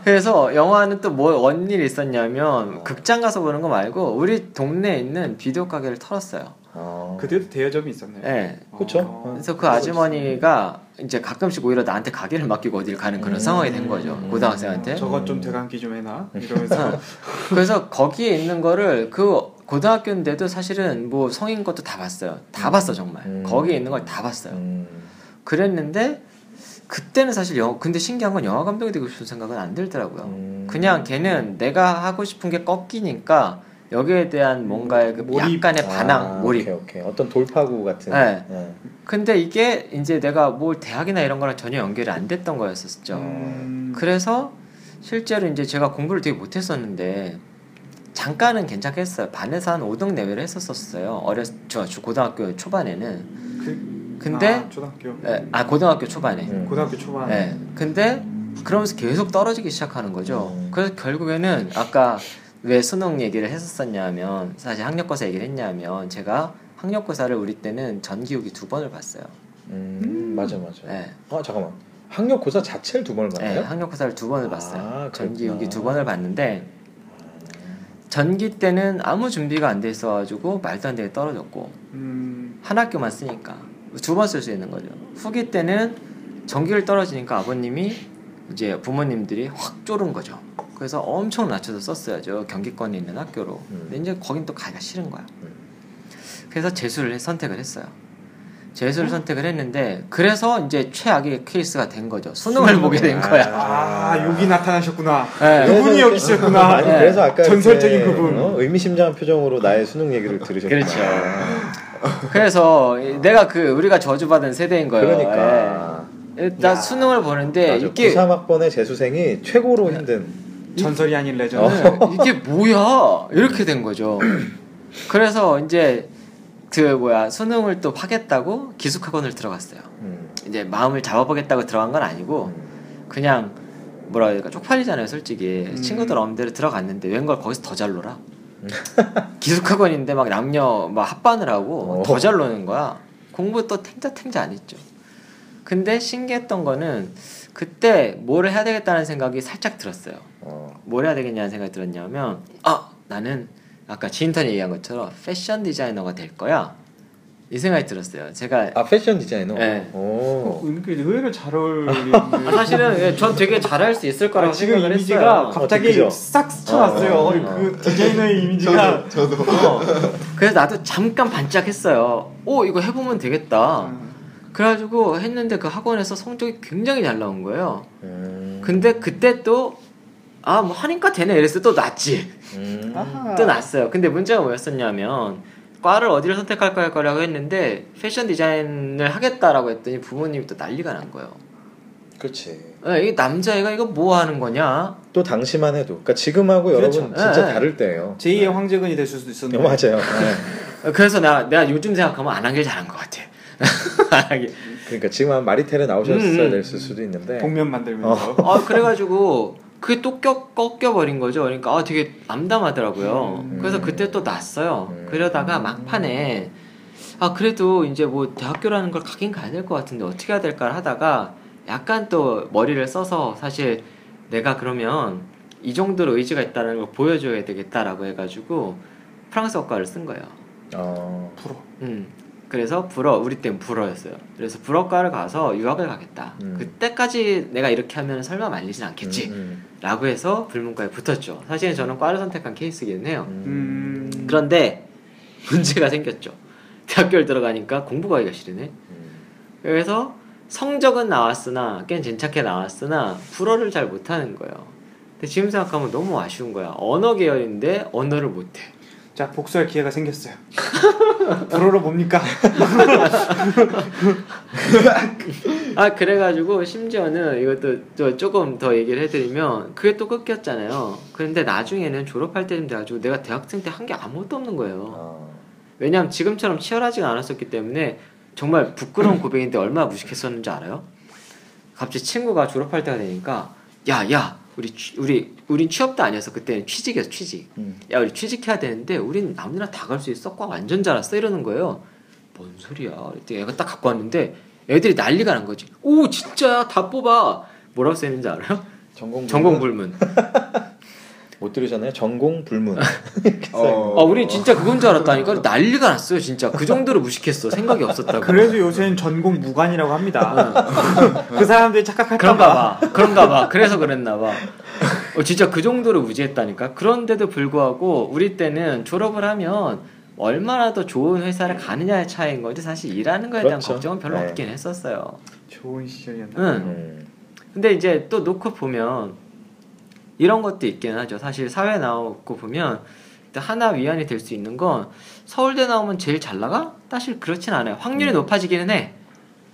그래서 영화는 또 뭐 원일이 있었냐면 어. 극장 가서 보는 거 말고 우리 동네에 있는 비디오 가게를 털었어요. 어. 그때도 대여점이 있었네요. 예. 그쵸. 어. 그래서 그 아주머니가 이제 가끔씩 오히려 나한테 가게를 맡기고 어딜 가는 그런 음. 상황이 된 거죠. 음. 고등학생한테. 저것 좀 대감기 좀 해놔 이러면서 어. 그래서 거기에 있는 거를 그 고등학교인데도 사실은 뭐 성인 것도 다 봤어요. 다 봤어 정말. 음. 거기에 있는 걸 다 봤어요. 음. 그랬는데 그때는 사실 영 근데 신기한 건 영화 감독이 되고 싶은 생각은 안 들더라고요. 음. 그냥 걔는 내가 하고 싶은 게 꺾이니까 여기에 대한 뭔가의 그 몰입. 약간의 반항, 아, 몰입. 오케이 오케이. 어떤 돌파구 같은. 네. 네. 근데 이게 이제 내가 뭘 대학이나 이런 거랑 전혀 연결이 안 됐던 거였었죠. 음, 그래서 실제로 이제 제가 공부를 되게 못했었는데 잠깐은 괜찮겠어요. 반에서 한 5등 내외를 했었었어요. 어렸 저, 저 고등학교 초반에는. 그, 근데 아, 초등학교 예, 아 고등학교 초반에. 음. 고등학교 초반 예. 근데 그러면서 계속 떨어지기 시작하는 거죠. 음. 그래서 결국에는 아까 왜 수능 얘기를 했었었냐면 사실 학력고사 얘기를 했냐면 제가 학력고사를 우리 때는 전기후기 두 번을 봤어요. 음, 맞아 맞아. 예. 아 잠깐만. 학력고사 자체를 두 번을 예, 봤나요? 학력고사를 두 번을 봤어요. 아, 전기후기 그렇구나. 두 번을 봤는데 전기 때는 아무 준비가 안 돼 있어가지고 말도 안 되게 떨어졌고 음, 한 학교만 쓰니까 두 번 쓸 수 있는 거죠. 후기 때는 전기를 떨어지니까 아버님이 이제 부모님들이 확 쫄은 거죠. 그래서 엄청 낮춰서 썼어야죠. 경기권에 있는 학교로. 음. 근데 이제 거긴 또 가기가 싫은 거야. 음. 그래서 재수를 해- 선택을 했어요. 재수를 선택을 했는데 그래서 이제 최악의 케이스가 된 거죠. 수능을 보게 된 거야. 아 여기 나타나셨구나 네. 그분이 여기 있었구나 아니 네. 그래서 아까 전설적인 그분. 어, 의미심장한 표정으로 나의 수능 얘기를 들으셨구나. 그렇죠. 그래서 내가 그 우리가 저주받은 세대인 거예요. 그러니까. 예. 나 야. 수능을 보는데 맞아. 이게 93학번의 재수생이 최고로 힘든. 전설이 아닌 레전드 네, 이게 뭐야 이렇게 된 거죠. 그래서 이제 그 뭐야 수능을 또 하겠다고 기숙학원을 들어갔어요. 음. 이제 마음을 잡아보겠다고 들어간 건 아니고 그냥 뭐라 해야 될까 쪽팔리잖아요 솔직히 음. 친구들 엄대로 들어갔는데 웬걸 거기서 더 잘 놀아 기숙학원인데 막 남녀 막 합반을 하고 어. 더잘 노는 거야 공부 또 탱자탱자 안 했죠 근데 신기했던 거는 그때 뭘 해야 되겠다는 생각이 살짝 들었어요 어. 뭘 해야 되겠냐는 생각이 들었냐면 아 나는 아까 지인턴이 얘기한 것처럼 패션 디자이너가 될 거야 이 생각이 들었어요 제가 아 패션 디자이너. 네. 오. 이게 의외로 잘 어울리는 아, 사실은 예, 전 되게 잘할 수 있을 거라고 아, 지금 생각을 이미지가 했어요. 갑자기 그죠? 싹 스쳐왔어요 어, 어, 어, 어. 그 디자이너의 이미지가 어. 그래서 나도 잠깐 반짝했어요. 오 이거 해보면 되겠다. 음, 그래가지고 했는데 그 학원에서 성적이 굉장히 잘 나온 거예요. 음. 근데 그때 또 아뭐 하니까 되네 이랬을 때또 낫지. 음. 또 났어요. 근데 문제가 뭐였었냐면 과를 어디를 선택할 거라고 했는데 패션 디자인을 하겠다라고 했더니 부모님이 또 난리가 난 거예요. 그렇지. 예, 이게 남자애가 이거 뭐 하는 거냐? 또 당시만 해도. 그러니까 지금하고 그렇죠. 여러분 진짜 네. 다를 때예요. 제2의 황제근이 될 수도 네, 있었는데 맞아요. 네. 그래서 내가, 내가 요즘 생각하면 안 한 게 잘한 것 같아. 안 하기. 그러니까 지금 한 마리텔에 나오셨어야 음. 됐을 수도 있는데. 복면 만들면서 아 그래가지고 그게 또 껴, 꺾여 버린 거죠. 그러니까 아 되게 암담하더라고요. 음. 그래서 그때 또 났어요. 음. 그러다가 막판에 아 그래도 이제 뭐 대학교라는 걸 가긴 가야 될 것 같은데 어떻게 해야 될까 하다가 약간 또 머리를 써서 사실 내가 그러면 이 정도로 의지가 있다는 걸 보여줘야 되겠다라고 해가지고 프랑스어과를 쓴 거예요. 어. 불어 음. 그래서 불어 우리 때는 불어였어요. 그래서 불어과를 가서 유학을 가겠다. 음. 그때까지 내가 이렇게 하면 설마 말리진 않겠지. 음, 라고 해서 불문과에 붙었죠. 사실은 저는 과를 선택한 케이스긴 해요. 음. 음, 그런데 문제가 생겼죠. 대학교를 들어가니까 공부가 하기가 싫으네. 음. 그래서 성적은 나왔으나 꽤 괜찮게 나왔으나 불어를 잘 못하는 거예요. 근데 지금 생각하면 너무 아쉬운 거야. 언어 계열인데 언어를 못해. 자 복수할 기회가 생겼어요 불어로 뭡니까 아 그래가지고 심지어는 이것도 또 조금 더 얘기를 해드리면 그게 또 끊겼잖아요. 그런데 나중에는 졸업할 때쯤 돼가지고 내가 대학생 때 한 게 아무것도 없는 거예요. 어. 왜냐하면 지금처럼 치열하지가 않았었기 때문에 정말 부끄러운 고백인데 얼마나 무식했었는지 알아요? 갑자기 친구가 졸업할 때가 되니까 야, 야, 우리 취- 우리 우린 취업도 아니었어. 그때는 취직이었어, 취직. 음. 야, 우리 취직해야 되는데 우린 아무나 다갈 수 있어. 꽉 완전 잘했어. 이러는 거예요. 뭔 소리야? 그랬더니 얘가 딱 갖고 왔는데 애들이 난리가 난 거지. 오, 진짜야? 다 뽑아. 뭐라고 써있는지 알아요? 전공 전공 불문. 못 들으셨나요? 전공 불문. 어, 아, 우리 진짜 그건 줄 알았다니까 난리가 났어요, 진짜. 그 정도로 무식했어. 생각이 없었다고. 그래서 요새는 전공 무관이라고 합니다. 그 사람들이 착각할까 그런가 봐. 봐. 그런가 봐. 그래서 그랬나 봐. 어, 진짜 그 정도로 무지했다니까. 그런데도 불구하고 우리 때는 졸업을 하면 얼마나 더 좋은 회사를 가느냐의 차이인 거지 사실 일하는 거에 대한 그렇죠. 걱정은 별로 네. 없긴 했었어요. 좋은 시절이었나. 응. 음. 근데 이제 또 놓고 보면 이런 것도 있긴 하죠. 사실 사회 나오고 보면 또 하나 위안이 될 수 있는 건 서울대 나오면 제일 잘 나가? 사실 그렇진 않아요. 확률이 음. 높아지기는 해.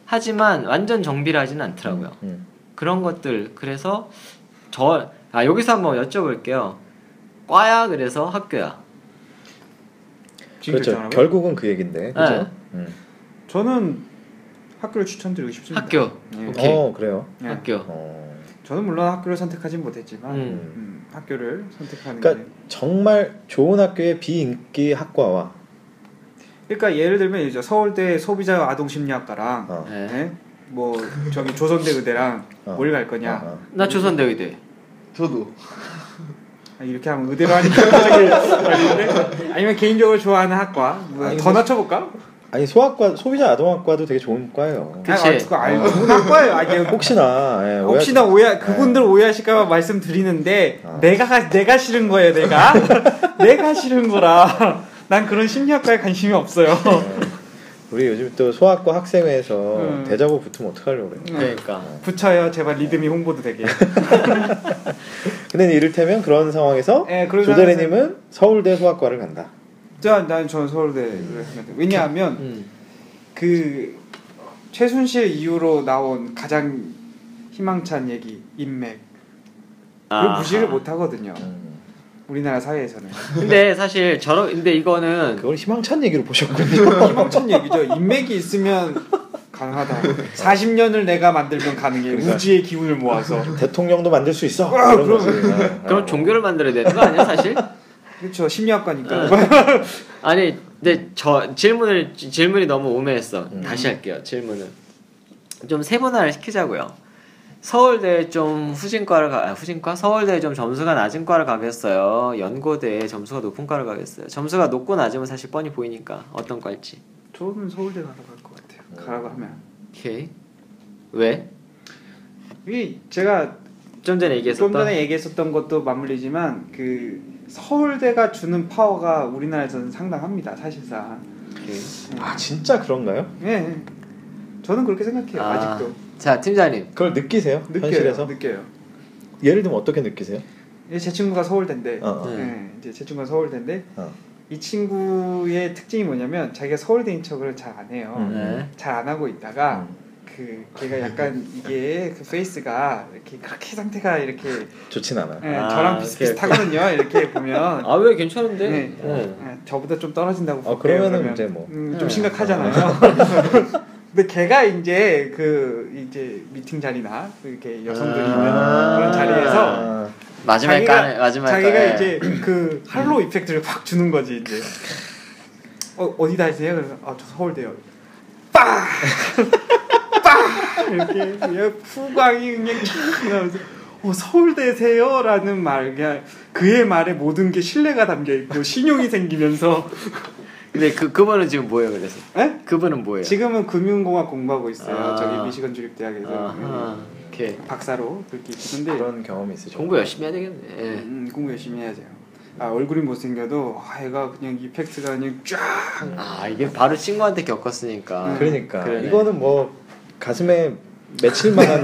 하지만 완전 정비라지는 않더라고요. 음. 그런 것들 그래서 저 아 여기서 한번 여쭤볼게요. 과야 그래서 학교야. 그렇죠. 결정하라고요? 결국은 그 얘긴데. 그죠? 네. 음. 저는 학교를 추천드리고 싶습니다. 학교. 예. 오케이. 어, 그래요. 예. 학교. 어. 저는 물론 학교를 선택하진 못했지만 음. 음, 학교를 선택하는 그러니까 게 정말 좋은 학교의 비인기 학과와 그러니까 예를 들면 이제 서울대 소비자 아동 심리학과랑 어. 네. 네? 뭐 저기 조선대 의대랑 어. 뭘갈 거냐 어, 어. 나 조선대 의대. 저도 아, 이렇게 하면 의대로 하니까 아니면 개인적으로 좋아하는 학과 뭐, 아니, 더 뭐- 낮춰볼까? 아니 소아과 소비자 아동학과도 되게 좋은 과예요. 그치. 아니, 그거 알고 좋은 학과예요. 아니, 혹시나 예, 오해- 혹시나 오해 그분들 오해하실까봐 말씀드리는데 어. 내가 가- 내가 싫은 거예요 내가 내가 싫은 거라 난 그런 심리학과에 관심이 없어요. 예. 우리 요즘 또 소아과 학생회에서 음. 대자보 붙으면 어떡하려고 그래요. 그러니까. 붙여요 제발 리듬이 홍보도 되게. 근데 이를테면 그런 상황에서 예, 그런 조대리님은 서울대 소아과를 간다. 난 저는 서울대를 하면 돼. 왜냐하면 음. 그 최순실 이후로 나온 가장 희망찬 얘기 인맥 그 아. 무시를 못 하거든요. 음. 우리나라 사회에서는 근데 사실 저런 근데 이거는 그걸 희망찬 얘기로 보셨군요. 희망찬 얘기죠. 인맥이 있으면 가능하다. 40년을 내가 만들면 가능해. 그러니까. 우주의 기운을 모아서. 대통령도 만들 수 있어. 아. 그럼 어. 종교를 만들어야 되는 거 아니야 사실? 그렇죠. 심리학과니까. 아니 근데 저 질문을 지- 질문이 너무 우매했어. 음. 다시 할게요. 질문은 좀 세분화를 시키자고요. 서울대 좀 후진과를 가 아, 후진과 서울대 좀 점수가 낮은 과를 가겠어요. 연고대 점수가 높은 과를 가겠어요. 점수가 높고 낮으면 사실 뻔히 보이니까 어떤 과일지. 저는 서울대 가라고 할것 같아요. 가라고 하면. 오케이. 왜? 이 제가 좀 전에 얘기했었던 좀 전에 얘기했었던 것도 맞물리지만 그 서울대가 주는 파워가 우리나라에서는 상당합니다. 사실상. 오케이. 아 진짜 그런가요? 예. 저는 그렇게 생각해요. 아. 아, 직도 자 팀장님. 그걸 느끼세요? 느껴요. 현실에서? 느껴요. 예를 들면 어떻게 느끼세요? 예, 제 친구가 서울대인데 어, 어. 네. 예, 이제 제 친구가 서울대인데 어. 이 친구의 특징이 뭐냐면 자기가 서울대인 척을 잘 안 해요. 음. 네. 잘안 하고 있다가 음. 그 걔가 약간 이게 그 face가 이렇게 그렇게 상태가 이렇게 좋진 않아. 예, 아, 저랑 비슷비슷하거든요. 이렇게 보면 아 왜 괜찮은데? 네. 네. 예, 저보다 좀 떨어진다고 어, 볼게요, 그러면은 그러면. 이제 뭐. 음, 좀 네. 심각하잖아요. 근데 걔가 이제 그 이제 미팅 자리나 이렇게 여성들이 있는 아. 그런 자리에서 아. 마지막에 자기가- 까네 마지막에 자기가 까네. 이제 그 halo effect를 확 주는 거지 이제. 어 어디 다니세요? 그래서 아저 서울대요. 빠! 빠! 이렇게 그냥 후광이 그냥 촥 나면서 어 서울대세요라는 말 그냥 그의 말에 모든 게 신뢰가 담겨 있고 신용이 생기면서 근데 그 그분은 지금 뭐예요 그래서? 에? 그분은 뭐예요? 지금은 금융공학 공부하고 있어요. 아. 저기 미시건 주립 대학에서 아하. 오케이. 박사로 그렇게 있는데 그런 경험이 있으죠. 공부 열심히 해야 되겠네. 예. 음, 공부 열심히 해야 돼요. 아 얼굴이 못생겨도 아, 얘가 그냥 이펙트가 그냥 쫙아 이게 바로 친구한테 겪었으니까. 그러니까 그러네. 이거는 뭐 가슴에 맺힐만한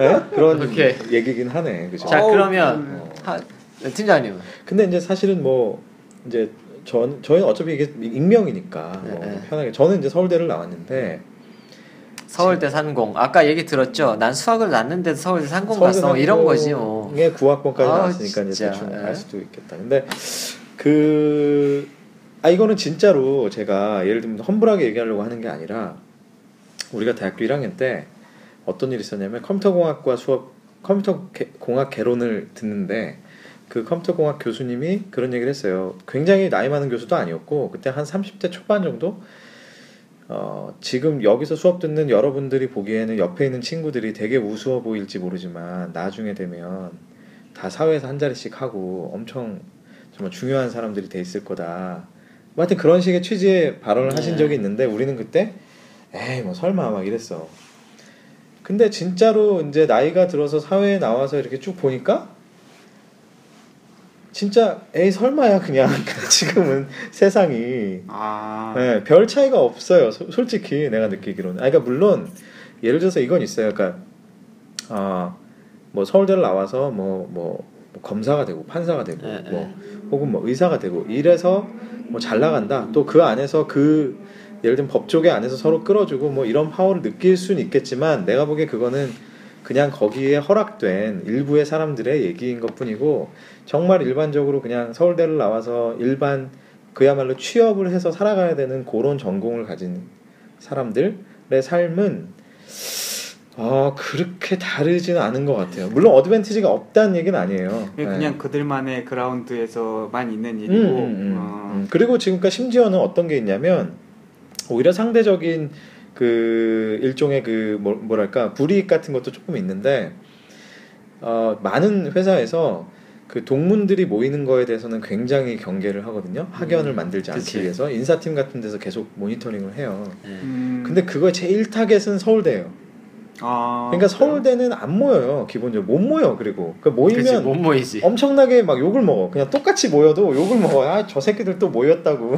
예? 그런 오케이. 얘기긴 하네, 그죠? 자 어우, 그러면 음. 하, 팀장님은 근데 이제 사실은 뭐 이제 전 저희는 어차피 이게 익명이니까 뭐 네, 네. 편하게 저는 이제 서울대를 나왔는데 서울대 산공 아까 얘기 들었죠? 난 수학을 났는데도 서울대 산공 갔어 뭐 이런 거지 뭐. 에 9학번까지 아우, 나왔으니까 이제 진짜. 대충 예. 알 수도 있겠다. 근데 그 아 이거는 진짜로 제가 예를 들면 험불하게 얘기하려고 하는 게 아니라 우리가 대학교 1학년 때 어떤 일이 있었냐면 컴퓨터공학과 수업 컴퓨터 개- 공학 개론을 듣는데 그 컴퓨터공학 교수님이 그런 얘기를 했어요. 굉장히 나이 많은 교수도 아니었고 그때 한 30대 초반 정도 어, 지금 여기서 수업 듣는 여러분들이 보기에는 옆에 있는 친구들이 되게 우스워 보일지 모르지만 나중에 되면 다 사회에서 한 자리씩 하고 엄청 정말 중요한 사람들이 돼 있을 거다. 뭐 하여튼 그런 식의 취지의 발언을 하신 네. 적이 있는데 우리는 그때 에이 뭐 설마 막 이랬어. 근데 진짜로 이제 나이가 들어서 사회에 나와서 이렇게 쭉 보니까 진짜 에이 설마야 그냥 지금은 세상이 아, 네, 별 차이가 없어요. 소- 솔직히 내가 느끼기로는. 아, 그러니까 물론 예를 들어서 이건 있어요. 그러니까 아, 뭐 서울대를 나와서 뭐, 뭐, 뭐 검사가 되고 판사가 되고 네, 뭐 혹은 뭐 의사가 되고 이래서 뭐 잘 나간다. 또 그 안에서 그 예를 들면 법조계 안에서 서로 끌어주고 뭐 이런 파워를 느낄 수는 있겠지만 내가 보기에 그거는 그냥 거기에 허락된 일부의 사람들의 얘기인 것 뿐이고 정말 일반적으로 그냥 서울대를 나와서 일반 그야말로 취업을 해서 살아가야 되는 그런 전공을 가진 사람들의 삶은 아 그렇게 다르지는 않은 것 같아요. 물론 어드밴티지가 없다는 얘기는 아니에요. 그냥, 네. 그냥 그들만의 그라운드에서만 있는 음, 일이고 음, 음, 어, 음. 그리고 지금까지 심지어는 어떤 게 있냐면 오히려 상대적인 그 일종의 그 뭐, 뭐랄까 불이익 같은 것도 조금 있는데 어, 많은 회사에서 그 동문들이 모이는 거에 대해서는 굉장히 경계를 하거든요. 학연을 음, 만들지 않기 그치. 위해서 인사팀 같은 데서 계속 모니터링을 해요. 네. 음, 근데 그거의 제일 타겟은 서울대예요. 아, 그러니까 서울대는 안 모여요. 기본적으로 못 모여. 그리고 그 모이면 그치, 못 모이지. 엄청나게 막 욕을 먹어. 그냥 똑같이 모여도 욕을 먹어. 아, 저 새끼들 또 모였다고.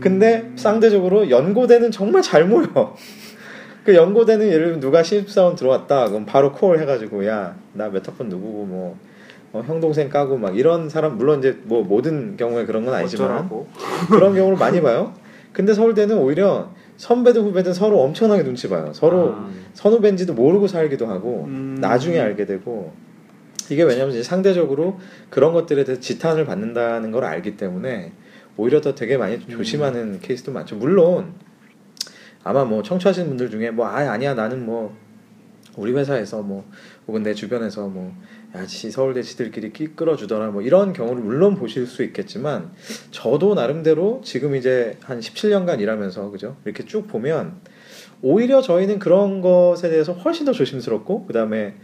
근데 음. 상대적으로 연고대는 정말 잘 모여. 그 연고대는 예를 들면 누가 신입사원 들어왔다. 그럼 바로 콜 해가지고 야, 나 몇 학번 누구고 뭐 어, 형 동생 까고 막 이런 사람 물론 이제 뭐 모든 경우에 그런 건 아니지만 그런 경우를 많이 봐요. 근데 서울대는 오히려 선배든 후배든 서로 엄청나게 눈치 봐요. 서로 아, 선후배인지도 모르고 살기도 하고 음. 나중에 알게 되고 이게 왜냐면 이제 상대적으로 그런 것들에 대해서 지탄을 받는다는 걸 알기 때문에 오히려 더 되게 많이 음. 조심하는 케이스도 많죠. 물론 아마 뭐 청취하시는 분들 중에 뭐 아, 아니야 나는 뭐 우리 회사에서 뭐 혹은 내 주변에서 뭐 야지 서울대 지들끼리 끼 끌어주더라 뭐 이런 경우를 물론 보실 수 있겠지만 저도 나름대로 지금 이제 한 17년간 일하면서 그죠 이렇게 쭉 보면 오히려 저희는 그런 것에 대해서 훨씬 더 조심스럽고 그 다음에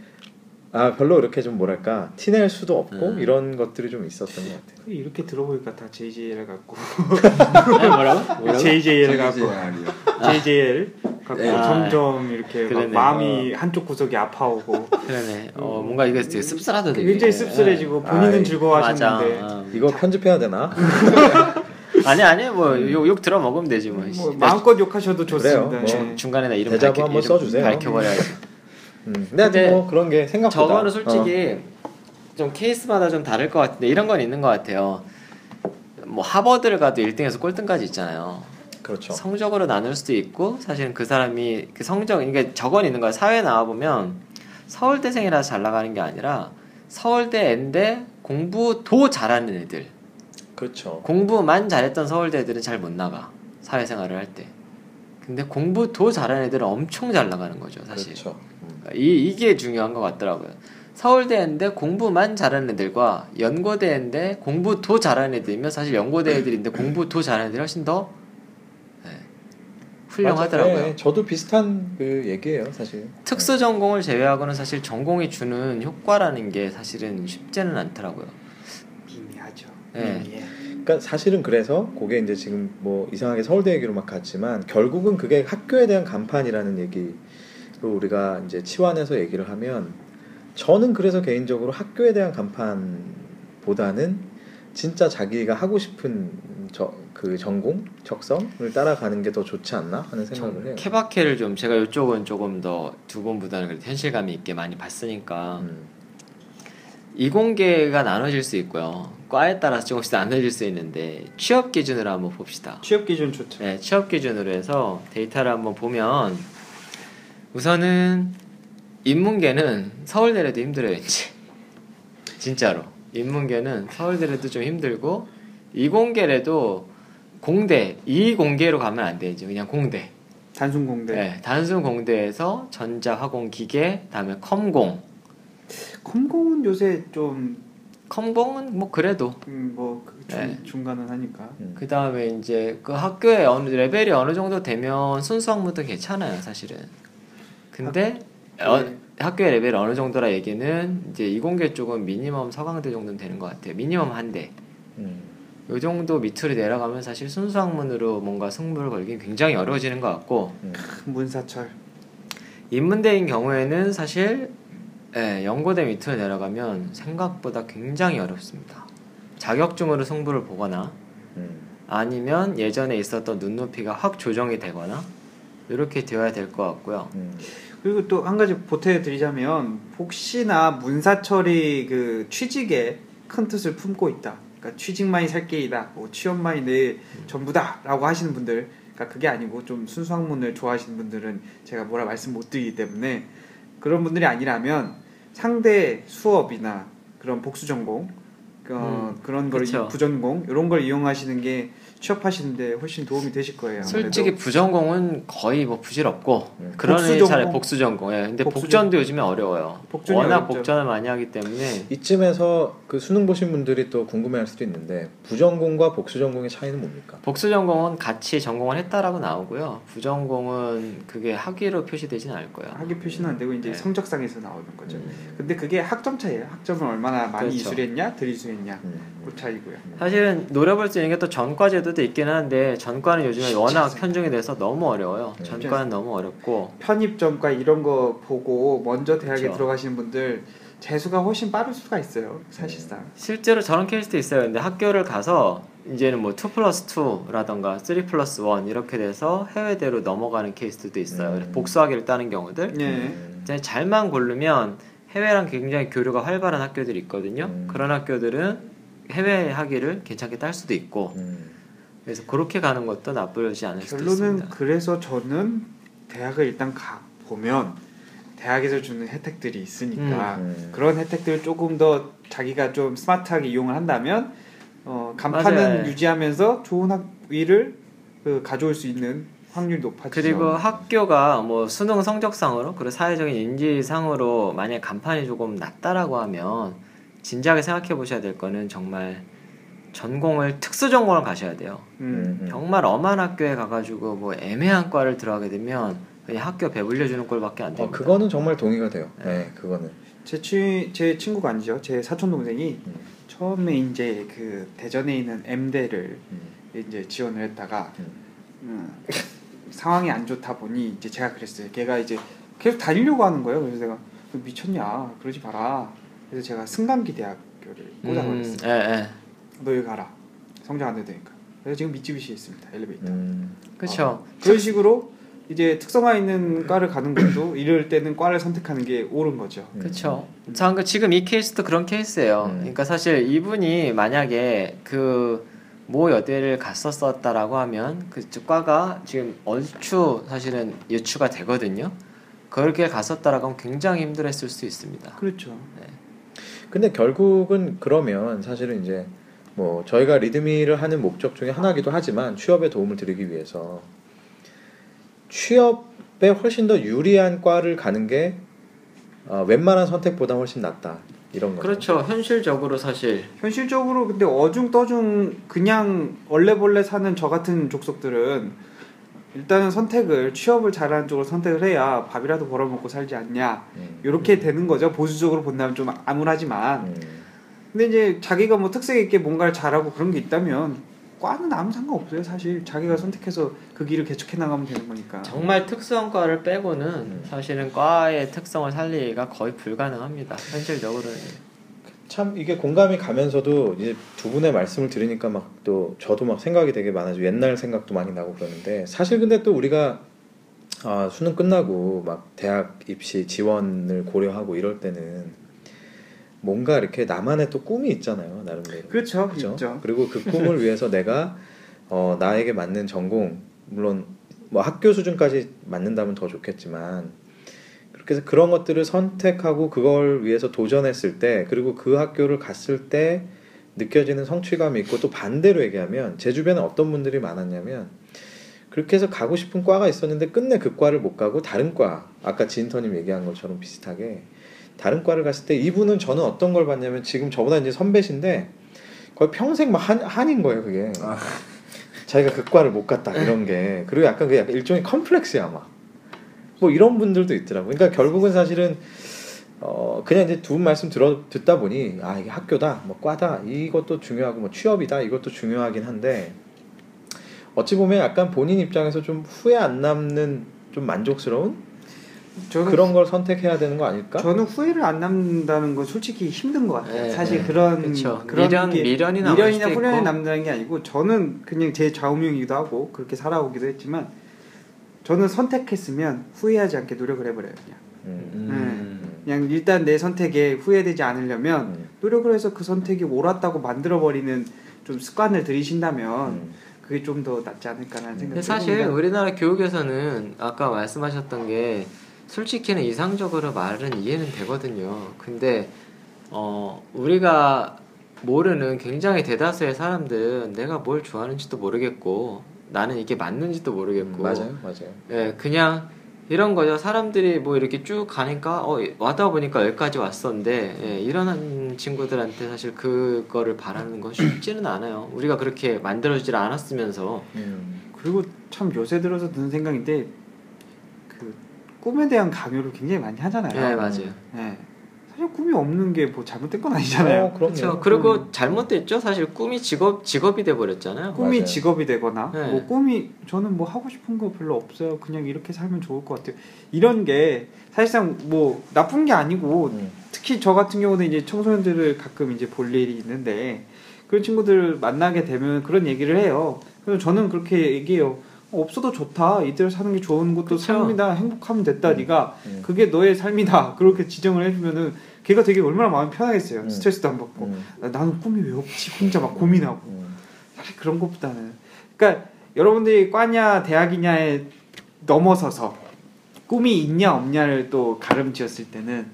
아 별로 이렇게 좀 뭐랄까 티낼 수도 없고 음. 이런 것들이 좀 있었던 것 같아요. 이렇게 들어보니까 다 JJL 갖고 네, 뭐라고? 뭐라고? JJL 갖고 JJR이요. JJL 갖고 네. 점점 이렇게 막 그러네. 마음이 한쪽 구석이 아파오고 그러네. 어, 뭔가 이게 되게 씁쓸하다 되게. 굉장히 씁쓸해지고 본인은 아이, 즐거워하셨는데 맞아. 어. 이거 편집해야 되나? 아니 아니 뭐욕 욕 들어 먹으면 되지 뭐. 뭐 마음껏 욕하셔도 좋습니다. 그래요. 네. 중, 중간에 나 이름 대자보 한번 써주세요. 밝혀버려야지. 음. 근데, 뭐 그런 게 생각보다 저거는 솔직히 좀 케이스마다 좀 다를 것 같은데 이런 건 있는 것 같아요. 뭐 하버드를 가도 1등에서 꼴등까지 있잖아요. 어, 그렇죠. 성적으로 나눌 수도 있고 사실은 그 사람이 그 성적 그러니까 저건 있는 거야. 사회에 나와 보면 서울대생이라서 잘 나가는 게 아니라 서울대 엔데 공부 도 잘하는 애들. 그렇죠. 공부만 잘했던 서울대 애들은 잘 못 나가. 사회생활을 할 때. 근데 공부도 잘하는 애들은 엄청 잘 나가는 거죠, 사실. 그렇죠. 음. 이, 이게 중요한 것 같더라고요. 서울대인데 공부만 잘하는 애들과 연고대인데 공부도 잘하는 애들이면 사실 연고대 애들인데 공부도 잘하는 애들이 훨씬 더 네, 훌륭하더라고요. 맞아요. 네, 저도 비슷한 그 얘기예요, 사실. 특수 전공을 제외하고는 사실 전공이 주는 효과라는 게 사실은 쉽지는 않더라고요. 미미하죠. 네. 미미해. 그러니까 사실은 그래서 그게 이제 지금 뭐 이상하게 서울대 얘기로 막 갔지만 결국은 그게 학교에 대한 간판이라는 얘기로 우리가 이제 치환해서 얘기를 하면 저는 그래서 개인적으로 학교에 대한 간판보다는 진짜 자기가 하고 싶은 저 그 전공 적성을 따라가는 게 더 좋지 않나 하는 생각을 해요. 케바케를 좀 제가 이쪽은 조금 더 두 번보다는 현실감이 있게 많이 봤으니까 음, 이공계가 나눠질 수 있고요. 과에 따라서 조금씩 나눠질 수 있는데 취업 기준으로 한번 봅시다. 취업 기준 좋죠. 네, 취업 기준으로 해서 데이터를 한번 보면 우선은 인문계는 서울대라도 힘들어요, 이제. 진짜로. 인문계는 서울대라도 좀 힘들고 이공계라도 공대, 이공계로 가면 안 돼, 이제 그냥 공대. 단순 공대. 네, 단순 공대에서 전자화공 기계, 그다음에 컴공. 컴공은 요새 좀 컴공은 뭐 그래도 음, 뭐그 중, 네. 중간은 하니까. 음. 그 다음에 이제 그 학교에 어느 레벨이 어느 정도 되면 순수 학문도 괜찮아요, 사실은. 근데 어, 네. 학교의 레벨이 어느 정도라 얘기는 이제 이공계 쪽은 미니멈 서강대 정도는 되는 것 같아요. 미니멈 한 대. 음. 요 정도 밑으로 내려가면 사실 순수 학문으로 뭔가 승부를 걸긴 굉장히 어려워지는 것 같고 음. 문사철. 인문대인 경우에는 사실 예, 연고대 밑으로 내려가면 생각보다 굉장히 어렵습니다. 자격증으로 승부를 보거나 음. 아니면 예전에 있었던 눈높이가 확 조정이 되거나 이렇게 되어야 될 것 같고요. 음. 그리고 또 한 가지 보태드리자면 복시나 문사철이 그 취직에 큰 뜻을 품고 있다. 그러니까 취직만이 살 길이다. 뭐 취업만이 내 전부다라고 하시는 분들, 그러니까 그게 아니고 좀 순수 학문을 좋아하시는 분들은 제가 뭐라 말씀 못 드리기 때문에 그런 분들이 아니라면 상대 수업이나 그런 복수 전공, 어, 그런 걸 그쵸. 부전공 이런 걸 이용하시는 게 취업하시는데 훨씬 도움이 되실 거예요. 아무래도. 솔직히 부전공은 거의 뭐 부질없고 음. 그런 복수 애 차라리 전공. 복수 전공. 예. 근데 복수 복전도 요즘에 어려워요. 워낙 어렵죠. 복전을 많이 하기 때문에 이쯤에서 그 수능 보신 분들이 또 궁금해할 수도 있는데 부전공과 복수전공의 차이는 뭡니까? 복수 전공은 같이 전공을 했다라고 나오고요. 부전공은 그게 학위로 표시되지는 않을 거예요. 학위 표시는 안 되고 이제 네. 성적상에서 나오는 거죠. 음. 근데 그게 학점 차이예요. 학점을 얼마나 많이 그렇죠. 이수했냐, 덜 이수했냐 음. 그 차이고요. 사실은 노려볼 수 있는 게 또 전과 제도도 있긴 한데 전과는 요즘에 워낙. 편중이 돼서 너무 어려워요. 네. 전과는 너무 어렵고 편입점과 이런 거 보고 먼저 대학에 그렇죠. 들어가시는 분들 재수가 훨씬 빠를 수가 있어요. 사실상. 실제로 저런 케이스도 있어요. 근데 학교를 가서 이제는 뭐2 플러스 2라던가 3 플러스 1 이렇게 돼서 해외대로 넘어가는 케이스도 있어요. 음. 복수학위를 따는 경우들. 네. 음. 이제 잘만 고르면 해외랑 굉장히 교류가 활발한 학교들이 있거든요. 음. 그런 학교들은 해외 학위를 괜찮게 딸 수도 있고 음. 그래서 그렇게 가는 것도 나쁘지 않을 수도 결론은 있습니다. 그래서 저는 대학을 일단 가 보면 대학에서 주는 혜택들이 있으니까 음. 그런 혜택들을 조금 더 자기가 좀 스마트하게 이용을 한다면 어, 간판은 맞아요. 유지하면서 좋은 학위를 그 가져올 수 있는 확률이 높아지죠. 그리고 학교가 뭐 수능 성적상으로 그리고 사회적인 인지상으로 만약 간판이 조금 낮다라고 하면 진지하게 생각해 보셔야 될 거는 정말 전공을 특수 전공을 가셔야 돼요. 음. 음. 정말 엄한 학교에 가가지고 뭐 애매한 과를 들어가게 되면 그냥 학교 배불려 주는 꼴밖에 안 어, 됩니다. 그거는 정말 동의가 돼요. 네, 그거는. 제, 치, 제 친구가 아니죠. 제 사촌 동생이 음. 처음에 이제 그 대전에 있는 M대를 음. 이제 지원을 했다가 음. 음, 상황이 안 좋다 보니 이제 제가 그랬어요. 걔가 이제 계속 다니려고 하는 거예요. 그래서 내가 너 미쳤냐? 그러지 마라. 그래서 제가 승강기 대학교를 꽂아버렸어요. 예, 예. 너 여기 가라. 성적 안 되니까. 그래서 지금 미쯔비시에 있습니다. 엘리베이터. 음. 그렇죠. 그런 식으로 이제 특성화 있는 과를 가는 것도 이럴 때는 과를 선택하는 게 옳은 거죠. 음. 그렇죠. 자, 지금 이 케이스도 그런 케이스예요. 음. 그러니까 사실 이분이 만약에 그 모 여대를 갔었었다라고 하면 그 과가 지금 얼추 사실은 유추가 되거든요. 그렇게 갔었다라고 하면 굉장히 힘들었을 수 있습니다. 그렇죠. 근데 결국은 그러면 사실은 이제 뭐 저희가 리드미를 하는 목적 중에 하나이기도 하지만 취업에 도움을 드리기 위해서 취업에 훨씬 더 유리한 과를 가는 게 어, 웬만한 선택보다 훨씬 낫다 이런 거죠. 그렇죠. 현실적으로 사실 현실적으로 근데 어중 떠중 그냥 얼레벌레 사는 저 같은 족속들은 일단은 선택을 취업을 잘하는 쪽으로 선택을 해야 밥이라도 벌어먹고 살지 않냐 음. 이렇게 되는 거죠 보수적으로 본다면 좀 암울하지만 음. 근데 이제 자기가 뭐 특색 있게 뭔가를 잘하고 그런 게 있다면 과는 아무 상관없어요 사실 자기가 선택해서 그 길을 개척해 나가면 되는 거니까 정말 특수한 과를 빼고는 음. 사실은 과의 특성을 살리기가 거의 불가능합니다. 현실적으로는. 참 이게 공감이 가면서도 이제 두 분의 말씀을 들으니까 막 또 저도 막 생각이 되게 많아지고 옛날 생각도 많이 나고 그러는데 사실 근데 또 우리가 아, 수능 끝나고 막 대학 입시 지원을 고려하고 이럴 때는 뭔가 이렇게 나만의 또 꿈이 있잖아요 나름대로 그렇죠 그죠? 있죠 그리고 그 꿈을 위해서 내가 어, 나에게 맞는 전공 물론 뭐 학교 수준까지 맞는다면 더 좋겠지만 그렇게 해서 그런 것들을 선택하고 그걸 위해서 도전했을 때 그리고 그 학교를 갔을 때 느껴지는 성취감이 있고 또 반대로 얘기하면 제 주변에 어떤 분들이 많았냐면 그렇게 해서 가고 싶은 과가 있었는데 끝내 그 과를 못 가고 다른 과 아까 진터님 얘기한 것처럼 비슷하게 다른 과를 갔을 때 이분은 저는 어떤 걸 봤냐면 지금 저보다 이제 선배신데 거의 평생 막 한, 한인 거예요 그게. 아. 자기가 그 과를 못 갔다 이런 게. 그리고 약간 그 약간 일종의 컴플렉스야 막 뭐 이런 분들도 있더라고 그러니까 결국은 사실은 어 그냥 이제 두 분 말씀 들어 듣다 보니 아 이게 학교다 뭐 과다 이것도 중요하고 뭐 취업이다 이것도 중요하긴 한데 어찌 보면 약간 본인 입장에서 좀 후회 안 남는 좀 만족스러운 저는 그런 걸 선택해야 되는 거 아닐까? 저는 후회를 안 남는다는 건 솔직히 힘든 것 같아요. 네, 사실 네. 그런 그쵸. 그런 미련- 게 미련이 미련이나 수도 후련이. 남는다는 게 아니고 저는 그냥 제 좌우명이기도 하고 그렇게 살아오기도 했지만 저는 선택했으면 후회하지 않게 노력을 해버려요. 그냥 음. 음. 그냥 일단 내 선택에 후회되지 않으려면 음. 노력을 해서 그 선택이 옳았다고 만들어 버리는 좀 습관을 들이신다면 음. 그게 좀 더 낫지 않을까라는 생각이 근데 사실. 우리나라 교육에서는 아까 말씀하셨던 게 솔직히는 이상적으로 말은 이해는 되거든요. 근데 어 우리가 모르는 굉장히 대다수의 사람들은 내가 뭘 좋아하는지도 모르겠고 나는 이게 맞는지도 모르겠고 맞아요, 맞아요. 예, 그냥 이런 거죠. 사람들이 뭐 이렇게 쭉 가니까 어 와다 보니까 여기까지 왔었는데 예, 이런 친구들한테 사실 그거를 바라는 건 쉽지는 않아요. 우리가 그렇게 만들어지질 않았으면서 음. 그리고 참 요새 들어서 드는 생각인데 그 꿈에 대한 강요를 굉장히 많이 하잖아요. 예 맞아요. 네. 사실 꿈이 없는 게 뭐 잘못된 건 아니잖아요. 어. 그렇죠. 그리고 잘못됐죠. 사실 꿈이 직업 직업이 돼 버렸잖아요. 꿈이 맞아요. 직업이 되거나 네. 뭐 꿈이 저는 뭐 하고 싶은 거 별로 없어요. 그냥 이렇게 살면 좋을 것 같아요. 이런 게 사실상 뭐 나쁜 게 아니고 음. 특히 저 같은 경우는 이제 청소년들을 가끔 이제 볼 일이 있는데 그런 친구들 만나게 되면 그런 얘기를 해요. 그래서 저는 그렇게 얘기해요. 어, 없어도 좋다. 이대로 사는 게 좋은 것도 그쵸. 삶이다. 행복하면 됐다. 음. 네가 음. 그게 너의 삶이다. 그렇게 지정을 해주면은 걔가 되게 얼마나 마음이 편하겠어요. 음. 스트레스도 안 받고 음. 아, 나는 꿈이 왜 없지? 혼자 막 고민하고. 음. 사실 그런 것보다는 그러니까 여러분들이 과냐 대학이냐에 넘어서서 꿈이 있냐 없냐를 또 가름지었을 때는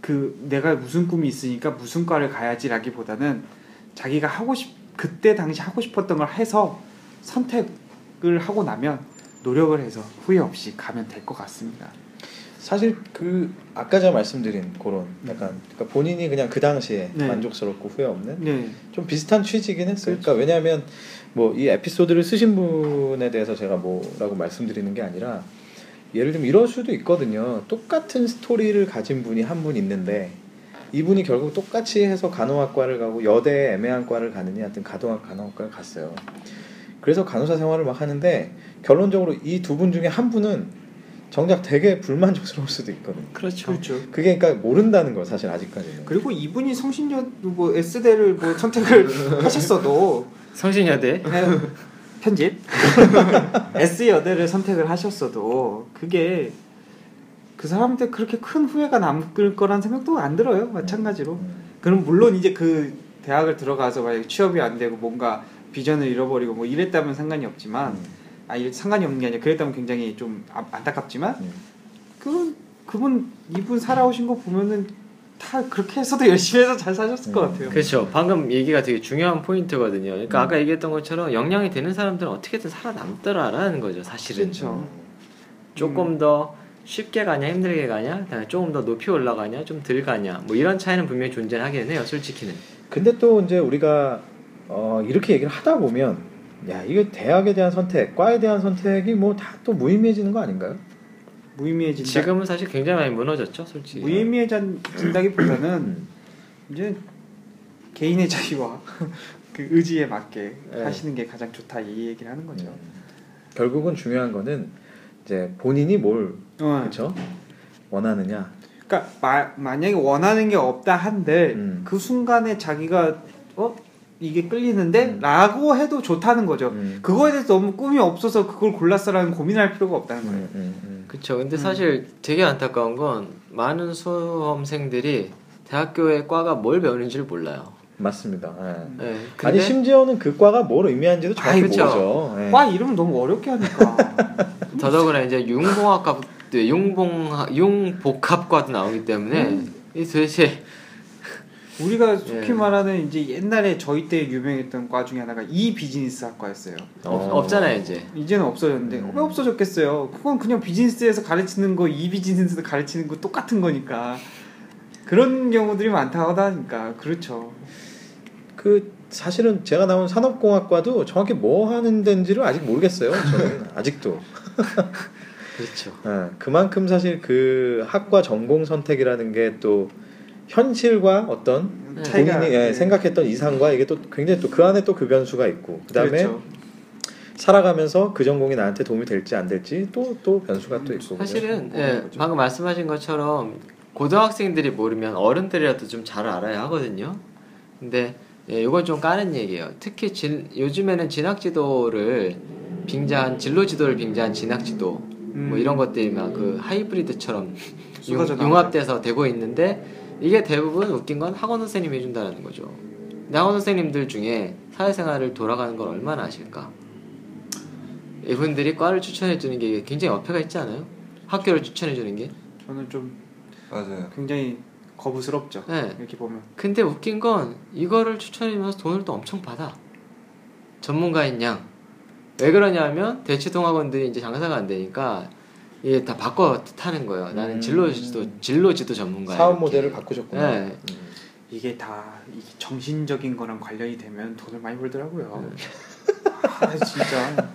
그 내가 무슨 꿈이 있으니까 무슨 과를 가야지라기보다는 자기가 하고 싶 그때 당시 하고 싶었던 걸 해서 선택 을 하고 나면 노력을 해서 후회 없이 가면 될 것 같습니다. 사실 그 아까 제가 말씀드린 그런 약간 그러니까 본인이 그냥 그 당시에 네. 만족스럽고 후회 없는 네, 좀 비슷한 취지긴 했어요. 그렇죠. 그러니까 왜냐하면 뭐 이 에피소드를 쓰신 분에 대해서 제가 뭐라고 말씀드리는 게 아니라 예를 들면 이럴 수도 있거든요. 똑같은 스토리를 가진 분이 한 분 있는데 이분이 결국 똑같이 해서 간호학과를 가고 여대 애매한 과를 가느니 하여튼 간호학과를 갔어요. 그래서 간호사 생활을 막 하는데 결론적으로 이 두 분 중에 한 분은 정작 되게 불만족스러울 수도 있거든요. 그렇죠. 그렇죠. 그게 그러니까 모른다는 거 사실 아직까지는. 그리고 이분이 성신여 뭐 S대를 뭐 선택을 하셨어도 성신여대. 네, 편집 S 여대를 선택을 하셨어도 그게 그 사람한테 그렇게 큰 후회가 남을 거란 생각도 안 들어요 마찬가지로 음. 그럼 물론 이제 그 대학을 들어가서 만약 취업이 안 되고 뭔가 비전을 잃어버리고 뭐 이랬다면 상관이 없지만 음. 아 이게 상관이 없는 게 아니라 그랬다면 굉장히 좀 아- 안타깝지만 음. 그분 그분 이분 살아오신 거 보면은 다 그렇게 해서도 열심히 해서 잘 사셨을 것 음. 같아요. 그렇죠. 방금 얘기가 되게 중요한 포인트거든요. 그러니까 음. 아까 얘기했던 것처럼 역량이 되는 사람들은 어떻게든 살아남더라라는 거죠. 사실은 그렇죠. 조금 더 쉽게 가냐 힘들게 가냐, 조금 더 높이 올라가냐, 좀 덜 가냐, 뭐 이런 차이는 분명히 존재하긴 해요. 솔직히는. 근데 또 이제 우리가 어, 이렇게 얘기를 하다 보면 야 이거 대학에 대한 선택, 과에 대한 선택이 뭐 다 또 무의미해지는 거 아닌가요? 무의미해진다. 지금은 사실 굉장히 많이 무너졌죠, 솔직히. 무의미해진다기보다는 음. 이제 개인의 자유와 그 의지에 맞게 네. 하시는 게 가장 좋다 이 얘기를 하는 거죠. 음. 결국은 중요한 거는 이제 본인이 뭘 어. 그렇죠 원하느냐. 그러니까 마, 만약에 원하는 게 없다 한들 음. 그 순간에 자기가 어 이게 끌리는데 음. 라고 해도 좋다는 거죠. 음. 그거에 대해서 너무 꿈이 없어서 그걸 골랐어라는 고민할 필요가 없다는 거예요. 음, 음, 음. 그렇죠. 근데 음. 사실 되게 안타까운 건 많은 수험생들이 대학교의 과가 뭘 배우는지를 몰라요. 맞습니다. 예. 네. 아니 근데 심지어는 그 과가 뭘 의미하는지도 정확히 그쵸. 모르죠. 예. 과 이름 너무 어렵게 하니까. 더더구나 이제 융공학과, 융봉 융복합과도 나오기 때문에 음. 이 도대체 우리가 속히 예. 말하는 이제 옛날에 저희 때 유명했던 과 중에 하나가 이 비즈니스 학과였어요. 없, 없잖아요 이제. 이제는 없어졌는데 음. 왜 없어졌겠어요? 그건 그냥 비즈니스에서 가르치는 거 이 비즈니스에서 가르치는 거 똑같은 거니까 그런 경우들이 많다고 하니까 그렇죠. 그 사실은 제가 나온 산업공학과도 정확히 뭐 하는 데인지를 아직 모르겠어요. 저는 아직도. 그렇죠. 아, 그만큼 사실 그 학과 전공 선택이라는 게또 현실과 어떤 네. 차이가 본인이 예, 예. 생각했던 이상과 이게 또 굉장히 또 그 안에 또 그 변수가 있고 그다음에 그렇죠. 살아가면서 그 전공이 나한테 도움이 될지 안 될지 또 또 변수가 또 있고 사실은? 예. 방금 말씀하신 것처럼 고등학생들이 모르면 어른들이라도 좀 잘 알아야 하거든요. 근데 예, 이건 좀 까는 얘기예요. 특히 진, 요즘에는 진학지도를 빙자한 진로 지도를 빙자한 진학지도 음. 뭐 이런 것들이 막 그 하이브리드처럼 융, 쏟아져 나오죠. 융합돼서 되고 있는데 이게 대부분 웃긴 건 학원 선생님이 해준다는 거죠. 근데 학원 선생님들 중에 사회생활을 돌아가는 걸 얼마나 아실까? 이분들이 과를 추천해 주는 게 굉장히 어폐가 있지 않아요? 학교를 추천해 주는 게. 저는 좀 맞아요. 굉장히 거부스럽죠. 네. 이렇게 보면 근데 웃긴 건 이거를 추천해주면서 돈을 또 엄청 받아. 전문가인 양. 왜 그러냐면 대치동 학원들이 이제 장사가 안 되니까 이게 다 바꿔 타는 거예요. 나는 음. 진로지도 진로지도 전문가야. 사업 이렇게. 모델을 바꾸셨구나. 네. 음. 이게 다 이게 정신적인 거랑 관련이 되면 돈을 많이 벌더라고요. 네. 아 진짜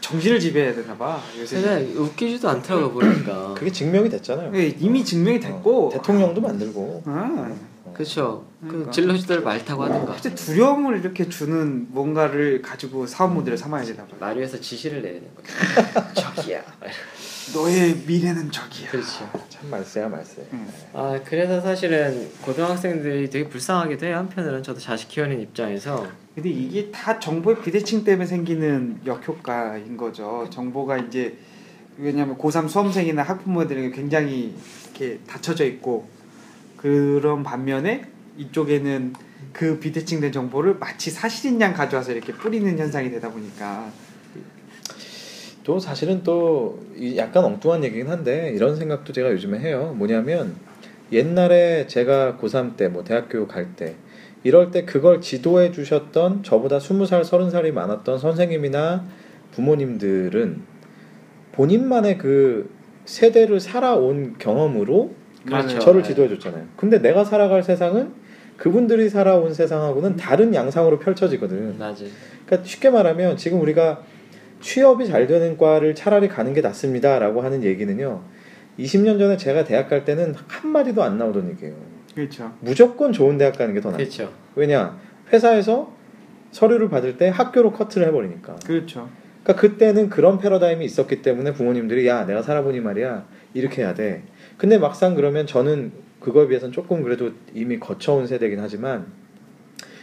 정신을 지배해야 되나 봐 요새. 근데 웃기지도 않더라고 보니까. 그게 증명이 됐잖아요. 예, 이미 증명이 됐고 어, 대통령도 만들고 아, 그렇죠. 그 그러니까. 진로지도를 말타고 하든가. 진짜 두려움을 이렇게 주는 뭔가를 가지고 사업 모델을 삼아야 되나 봐. 말 위에서 지시를 내야 되는 거야. 저기야. 너의 미래는 저기야. 그렇죠. 참 말세야 말세. 음. 아 그래서 사실은 고등학생들이 되게 불쌍하기도 해요. 한편으로는 저도 자식 키우는 입장에서 근데 이게 다 정보의 비대칭 때문에 생기는 역효과인 거죠. 정보가 이제 왜냐하면 고3 수험생이나 학부모들에게 굉장히 이렇게 닫혀져 있고 그런 반면에 이쪽에는 그 비대칭된 정보를 마치 사실인 양 가져와서 이렇게 뿌리는 현상이 되다 보니까 또 사실은 또이 약간 엉뚱한 얘기긴 한데 이런 생각도 제가 요즘에 해요. 뭐냐면 옛날에 제가 고3 때 뭐 대학교 갈 때 이럴 때 그걸 지도해 주셨던 저보다 20살, 30살이 많았던 선생님이나 부모님들은 본인만의 그 세대를 살아온 경험으로 그렇죠. 저를 네. 지도해 줬잖아요. 근데 내가 살아갈 세상은 그분들이 살아온 세상하고는 다른 양상으로 펼쳐지거든. 맞아. 그러니까 쉽게 말하면 지금 우리가 취업이 잘 되는 과를 차라리 가는 게 낫습니다라고 하는 얘기는요. 20년 전에 제가 대학 갈 때는 한 마디도 안 나오던 얘기예요. 그렇죠. 무조건 좋은 대학 가는 게 더 나아. 그렇죠. 왜냐? 회사에서 서류를 받을 때 학교로 커트를 해버리니까. 그렇죠. 그러니까 그때는 그런 패러다임이 있었기 때문에 부모님들이 야 내가 살아보니 말이야 이렇게 해야 돼. 근데 막상 그러면 저는 그거에 비해서는 조금 그래도 이미 거쳐온 세대긴 하지만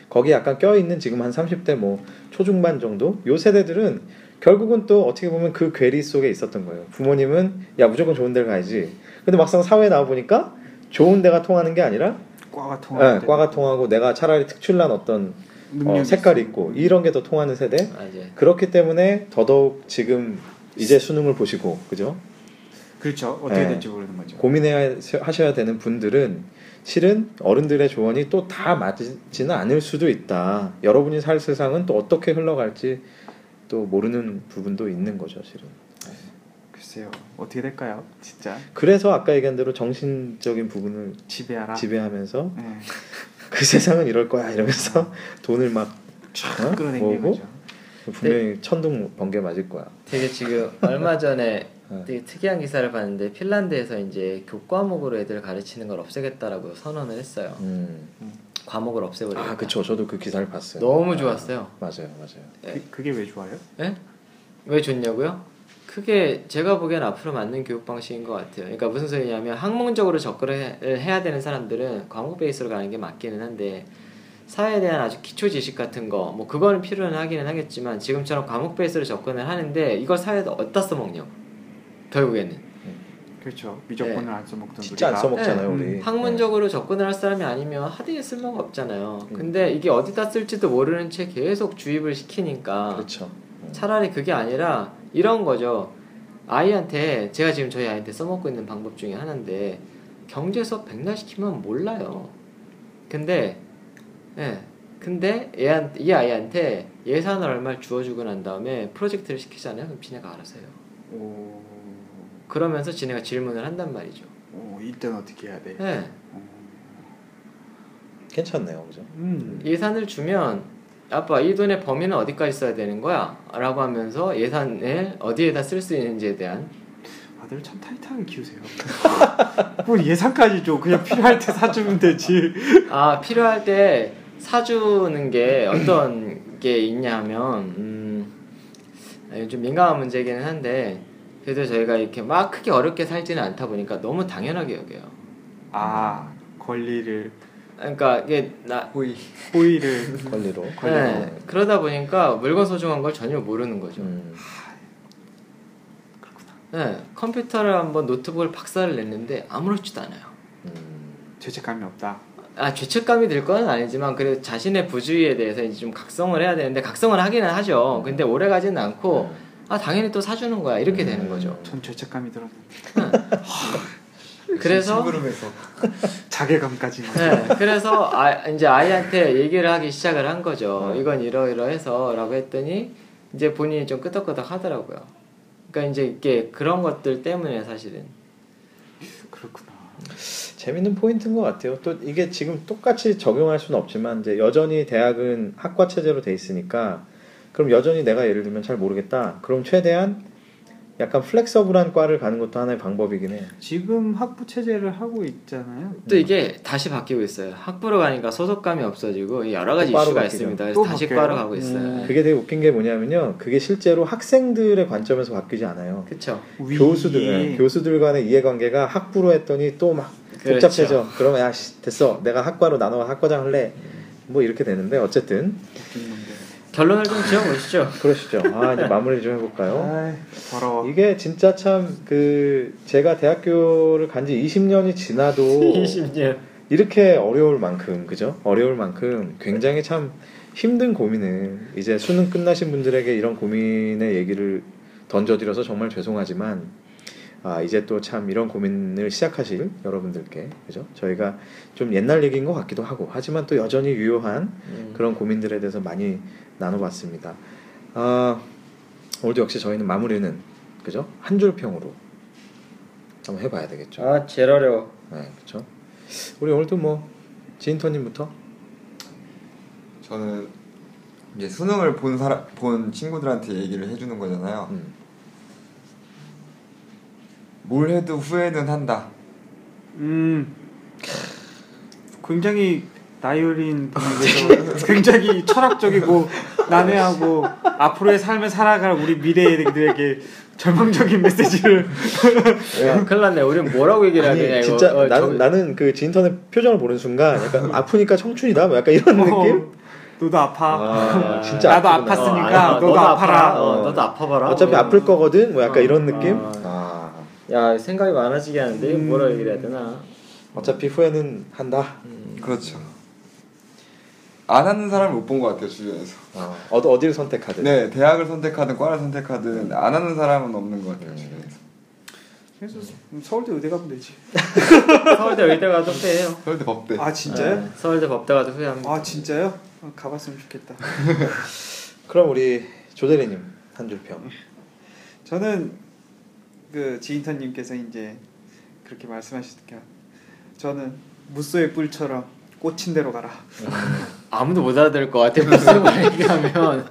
거기 약간 껴있는 지금 한 30대 뭐 초중반 정도 요 세대들은 결국은 또 어떻게 보면 그 괴리 속에 있었던 거예요. 부모님은 야 무조건 좋은 데를 가야지. 근데 막상 사회에 나와 보니까 좋은 데가 통하는 게 아니라 과가 통할 예, 과가 통하고 내가 차라리 특출난 어떤 어, 색깔이 있고 이런 게 더 통하는 세대. 맞아. 그렇기 때문에 더더욱 지금 이제 수능을 보시고 그죠? 그렇죠. 어떻게 네. 될지 모르는 거죠. 고민해야 하셔야 되는 분들은 실은 어른들의 조언이 또 다 맞지는 않을 수도 있다. 여러분이 살 세상은 또 어떻게 흘러갈지 또 모르는 부분도 있는 거죠, 실은. 글쎄요. 어떻게 될까요? 진짜 그래서 아까 얘기한 대로 정신적인 부분을 지배하라. 지배하면서 네. 그 세상은 이럴 거야 이러면서 돈을 막 어? 거죠. 분명히 천둥 번개 맞을 거야. 되게 지금 얼마 전에 네. 되게 특이한 기사를 봤는데 핀란드에서 이제 교과목으로 애들 가르치는 걸 없애겠다라고 선언을 했어요. 음. 과목을 없애버리겠다. 아, 그쵸. 저도 그 기사를 봤어요. 너무 아, 좋았어요. 맞아요, 맞아요. 그, 그게 왜 좋아요? 예? 왜 좋냐고요? 그게 제가 보기엔 앞으로 맞는 교육 방식인 것 같아요. 그러니까 무슨 소리냐면 학문적으로 접근을 해야 되는 사람들은 과목 베이스로 가는 게 맞기는 한데 사회에 대한 아주 기초 지식 같은 거 뭐 그거는 필요는 하기는 하겠지만 지금처럼 과목 베이스로 접근을 하는데 이걸 사회에다 어디다 써먹냐고 결국에는 그렇죠. 미적분을 안 써먹던 진짜 안 우리가. 써먹잖아요, 네. 우리. 학문적으로 접근을 할 사람이 아니면 하드에 쓸모가 없잖아요. 음. 근데 이게 어디다 쓸지도 모르는 채 계속 주입을 시키니까 네. 그렇죠. 차라리 그게 아니라 이런 거죠. 아이한테 제가 지금 저희 아이한테 써먹고 있는 방법 중에 하나인데 경제 수업 백날 시키면 몰라요. 근데 예. 근데 얘한, 이 아이한테 예산을 얼마를 주어주고 난 다음에 프로젝트를 시키잖아요. 그럼 지네가 알아서 해요. 오, 그러면서 지네가 질문을 한단 말이죠. 오 이때는 어떻게 해야 돼? 예. 괜찮네요, 그죠? 음. 예산을 주면 아빠 이 돈의 범위는 어디까지 써야 되는 거야? 라고 하면서 예산을 어디에다 쓸 수 있는지에 대한 아들 참 타이트하게 키우세요. 뭘 예산까지 줘. 그냥 필요할 때 사주면 되지. 아 필요할 때 사주는 게 어떤 게 있냐 하면 음, 아니, 좀 민감한 문제기는 한데 그래도 저희가 이렇게 막 크게 어렵게 살지는 않다 보니까 너무 당연하게 여겨요. 아 권리를 그러니까 이게 나 호의 호의를 권리로. 네, 그러다 보니까 물건 소중한 걸 전혀 모르는 거죠. 음. 네, 컴퓨터를 한번 노트북을 박살을 냈는데 아무렇지도 않아요. 음. 죄책감이 없다. 아 죄책감이 들 건 아니지만 그래도 자신의 부주의에 대해서 이제 좀 각성을 해야 되는데 각성을 하기는 하죠. 근데 오래 가지는 않고 아 당연히 또 사주는 거야 이렇게 되는 거죠. 전 죄책감이 들었는데 그래서 자괴감까지. 네, 그래서 아, 이제 아이한테 얘기를 하기 시작을 한 거죠. 음. 이건 이러이러해서라고 했더니 이제 본인이 좀 끄덕끄덕 하더라고요. 그러니까 이제 이게 그런 것들 때문에 사실은 그렇구나. 재밌는 포인트인 것 같아요. 또 이게 지금 똑같이 적용할 수는 없지만 이제 여전히 대학은 학과 체제로 돼 있으니까 그럼 여전히 내가 예를 들면 잘 모르겠다. 그럼 최대한 약간 플렉서블한 과를 가는 것도 하나의 방법이긴 해. 지금 학부 체제를 하고 있잖아요. 또 이게 다시 바뀌고 있어요. 학부로 가니까 소속감이 없어지고 여러 가지 이슈가 바뀌죠. 있습니다. 또 그래서 다시 바뀌어요? 과로 가고 있어요. 음. 그게 되게 웃긴 게 뭐냐면요. 그게 실제로 학생들의 관점에서 바뀌지 않아요. 그렇죠. 위- 교수들 네, 교수들 간의 이해관계가 학부로 했더니 또막 그렇죠. 복잡해져. 그러면 야 씨, 됐어. 내가 학과로 나눠 학과장 할래. 뭐 이렇게 되는데 어쨌든 웃긴 놈들. 결론을 좀 지어보시죠. 그러시죠. 아 이제 마무리 좀 해볼까요? 아이. 이게 진짜 참 그 제가 대학교를 간 지 20년이 지나도 20년. 이렇게 어려울 만큼 그죠? 어려울 만큼 굉장히 참 힘든 고민을 이제 수능 끝나신 분들에게 이런 고민의 얘기를 던져드려서 정말 죄송하지만 아 이제 또 참 이런 고민을 시작하실 여러분들께 그죠? 저희가 좀 옛날 얘기인 것 같기도 하고 하지만 또 여전히 유효한 음. 그런 고민들에 대해서 많이 나눠봤습니다. 아, 오늘도 역시 저희는 마무리는 그죠 한 줄 평으로 한번 해봐야 되겠죠. 아 제일 어려워. 네, 그렇죠. 우리 오늘도 뭐 지인터님부터 저는 이제 수능을 본 사람 본 친구들한테 얘기를 해주는 거잖아요. 음, 뭘 해도 후회는 한다. 음. 굉장히 나이어린 분에서 굉장히 철학적이고 난해하고 앞으로의 삶을 살아갈 우리 미래애들에게 절망적인 메시지를 야, 큰일 났네. 우린 뭐라고 얘기를 해야 되냐 아니 이거. 진짜 어, 나는 저- 나는 그 지인터의 표정을 보는 순간 약간 아프니까 청춘이다 뭐 약간 이런 느낌. 어, 너도 아파. 아, 진짜 나도 아프구나. 아팠으니까 아, 너도 아파라. 어, 너도 아파봐라. 어차피 아플 거거든 뭐 약간 어, 이런 느낌. 어. 아, 야 생각이 많아지게 하는데 음. 뭐라 얘기를 해야 되나? 어차피 후회는 한다. 그렇죠. 안 하는 사람을 못 본 것 같아요 주변에서. 어, 어디 어디를 선택하든. 네, 대학을 선택하든 과를 선택하든 안 하는 사람은 없는 것 같아요 주변에서. 그래서 서울대 의대 가면 되지. 서울대 의대 가도 후회해요. 서울대 법대. 아 진짜요? 네, 서울대 법대 가도 후회합니다. 아 진짜요? 아, 가봤으면 좋겠다. 그럼 우리 조대리님 한 줄 평. 저는 그 지인턴님께서 이제 그렇게 말씀하시니까 저는 무소의 뿔처럼 꽂힌 대로 가라. 아무도 못 알아들을 것 같아. 무슨 말 얘기하면.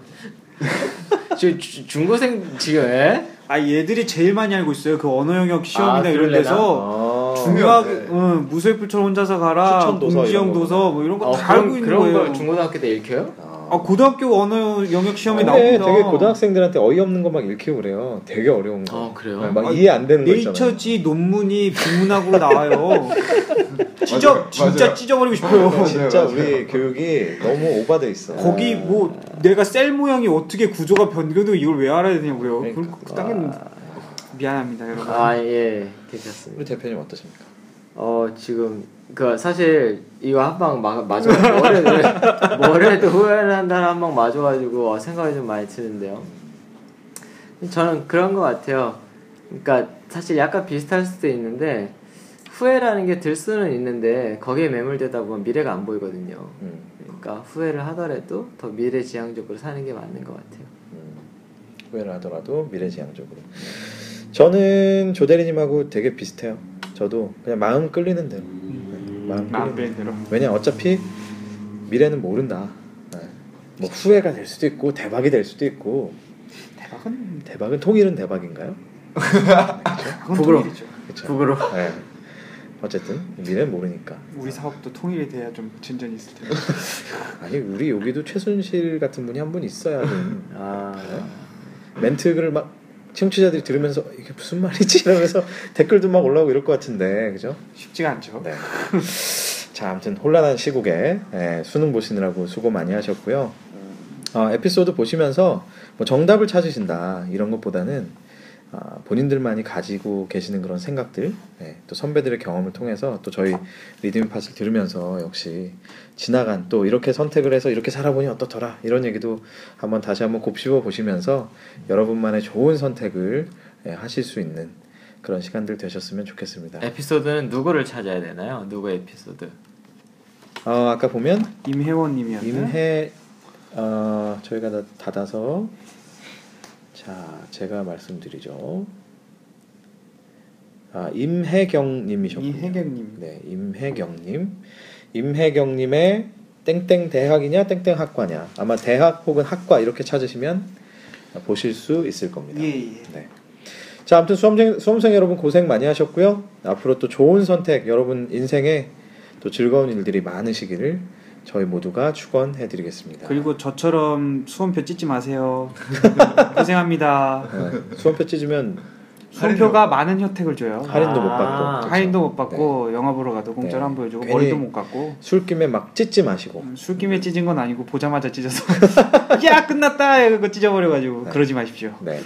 저 주- 중고생 지금 에? 아 얘들이 제일 많이 알고 있어요. 그 언어 영역 시험이나 아, 이런? 데서 아, 중요하게. 응, 무소의 뿔처럼 혼자서 가라. 공지영. 도서 뭐 이런 거 어, 다 알고 있는 그런 거예요. 걸 중고등학교 때 읽혀요? 아. 아 고등학교 언어 영역 시험에 근데 나옵니다. 되게 고등학생들한테 어이없는 거 막 읽히고 그래요. 되게 어려운 거. 어, 그래요? 네, 막 아, 이해 안 되는 거 있잖아요. 네이처지 논문이 비문학으로 나와요. 찢어 맞아요. 진짜 맞아요. 찢어버리고 싶어요. 진짜 맞아요. 우리 교육이 너무 오바돼 있어. 거기 뭐 내가 셀 모양이 어떻게 구조가 변경도 이걸 왜 알아야 되냐고요. 그러니까. 그럼 당연히 미안합니다 여러분. 아 예, 괜찮습니다. 우리 대표님 어떠십니까? 어 지금 그 사실 이거 한 방 맞아 뭐래도 뭐래도 후회를 한다는 한 방 맞아가지고 어, 생각이 좀 많이 드는데요. 저는 그런 것 같아요. 그러니까 사실 약간 비슷할 수도 있는데 후회라는 게 들 수는 있는데 거기에 매몰되다 보면 미래가 안 보이거든요. 음, 그러니까 후회를 하더라도 더 미래지향적으로 사는 게 맞는 것 같아요. 음, 후회를 하더라도 미래지향적으로. 저는 조대리님하고 되게 비슷해요. 저도 그냥 마음 끌리는 대로. 네, 마음 마음 끌리는 대로. 왜냐 어차피 미래는 모른다. 네. 뭐 후회가 될 수도 있고 대박이 될 수도 있고 대박은 대박은 통일은 대박인가요? 그렇죠. 부끄러. 네. 어쨌든 미래는 모르니까. 우리 사업도 통일이 돼야 좀 진전이 있을 텐데. 아니 우리 여기도 최순실 같은 분이 한 분 있어야 좀 아, 멘트를 막 청취자들이 들으면서 이게 무슨 말이지 이러면서 댓글도 막 올라오고 이럴 것 같은데 그죠? 쉽지가 않죠. 네. 자 아무튼 혼란한 시국에 예, 수능 보시느라고 수고 많이 하셨고요. 어, 에피소드 보시면서 뭐 정답을 찾으신다 이런 것보다는 아, 본인들만이 가지고 계시는 그런 생각들, 예, 또 선배들의 경험을 통해서 또 저희 리드미 팟을 들으면서 역시 지나간 또 이렇게 선택을 해서 이렇게 살아보니 어떻더라 이런 얘기도 한번 다시 한번 곱씹어 보시면서 여러분만의 좋은 선택을 예, 하실 수 있는 그런 시간들 되셨으면 좋겠습니다. 에피소드는 누구를 찾아야 되나요? 누구 에피소드? 어, 아까 보면 임혜원님이었나요? 임해 어, 저희가 다 닫아서 자 제가 말씀드리죠. 아 임혜경님이셨군요. 이혜경님. 네, 임혜경님. 임혜경님의 땡땡 대학이냐 땡땡 학과냐 아마 대학 혹은 학과 이렇게 찾으시면 보실 수 있을 겁니다. 예, 예. 네. 자, 아무튼 수험생, 수험생 여러분 고생 많이 하셨고요. 앞으로 또 좋은 선택, 여러분 인생에 또 즐거운 일들이 많으시기를 저희 모두가 축원해 드리겠습니다. 그리고 저처럼 수험표 찢지 마세요. 고생합니다. 네, 수험표 찢으면 수험표가 많은 혜택을 줘요. 할인도 못 아, 받고 그렇죠. 할인도 못 받고 영화 보러 가도 공짜로 네. 안 보여주고 머리도 못 감고 술김에 막 찢지 마시고 음, 술김에 찢은 건 아니고 보자마자 찢어서 야 끝났다 이거 찢어버려가지고 네. 그러지 마십시오. 네.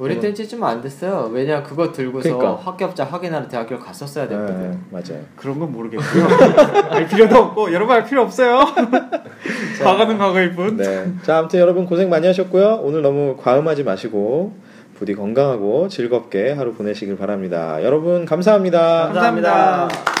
우리 땐 찢으면 안 됐어요. 왜냐 그거 들고서 그러니까. 합격자 확인하러 대학교를 갔었어야 네, 됐거든. 맞아요. 그런 건 모르겠고요. 알 필요도 없고 여러분 알 필요 없어요. 과거는 과거일 뿐. 네. 자, 아무튼 여러분 고생 많이 하셨고요. 오늘 너무 과음하지 마시고 부디 건강하고 즐겁게 하루 보내시길 바랍니다. 여러분 감사합니다. 감사합니다. 감사합니다.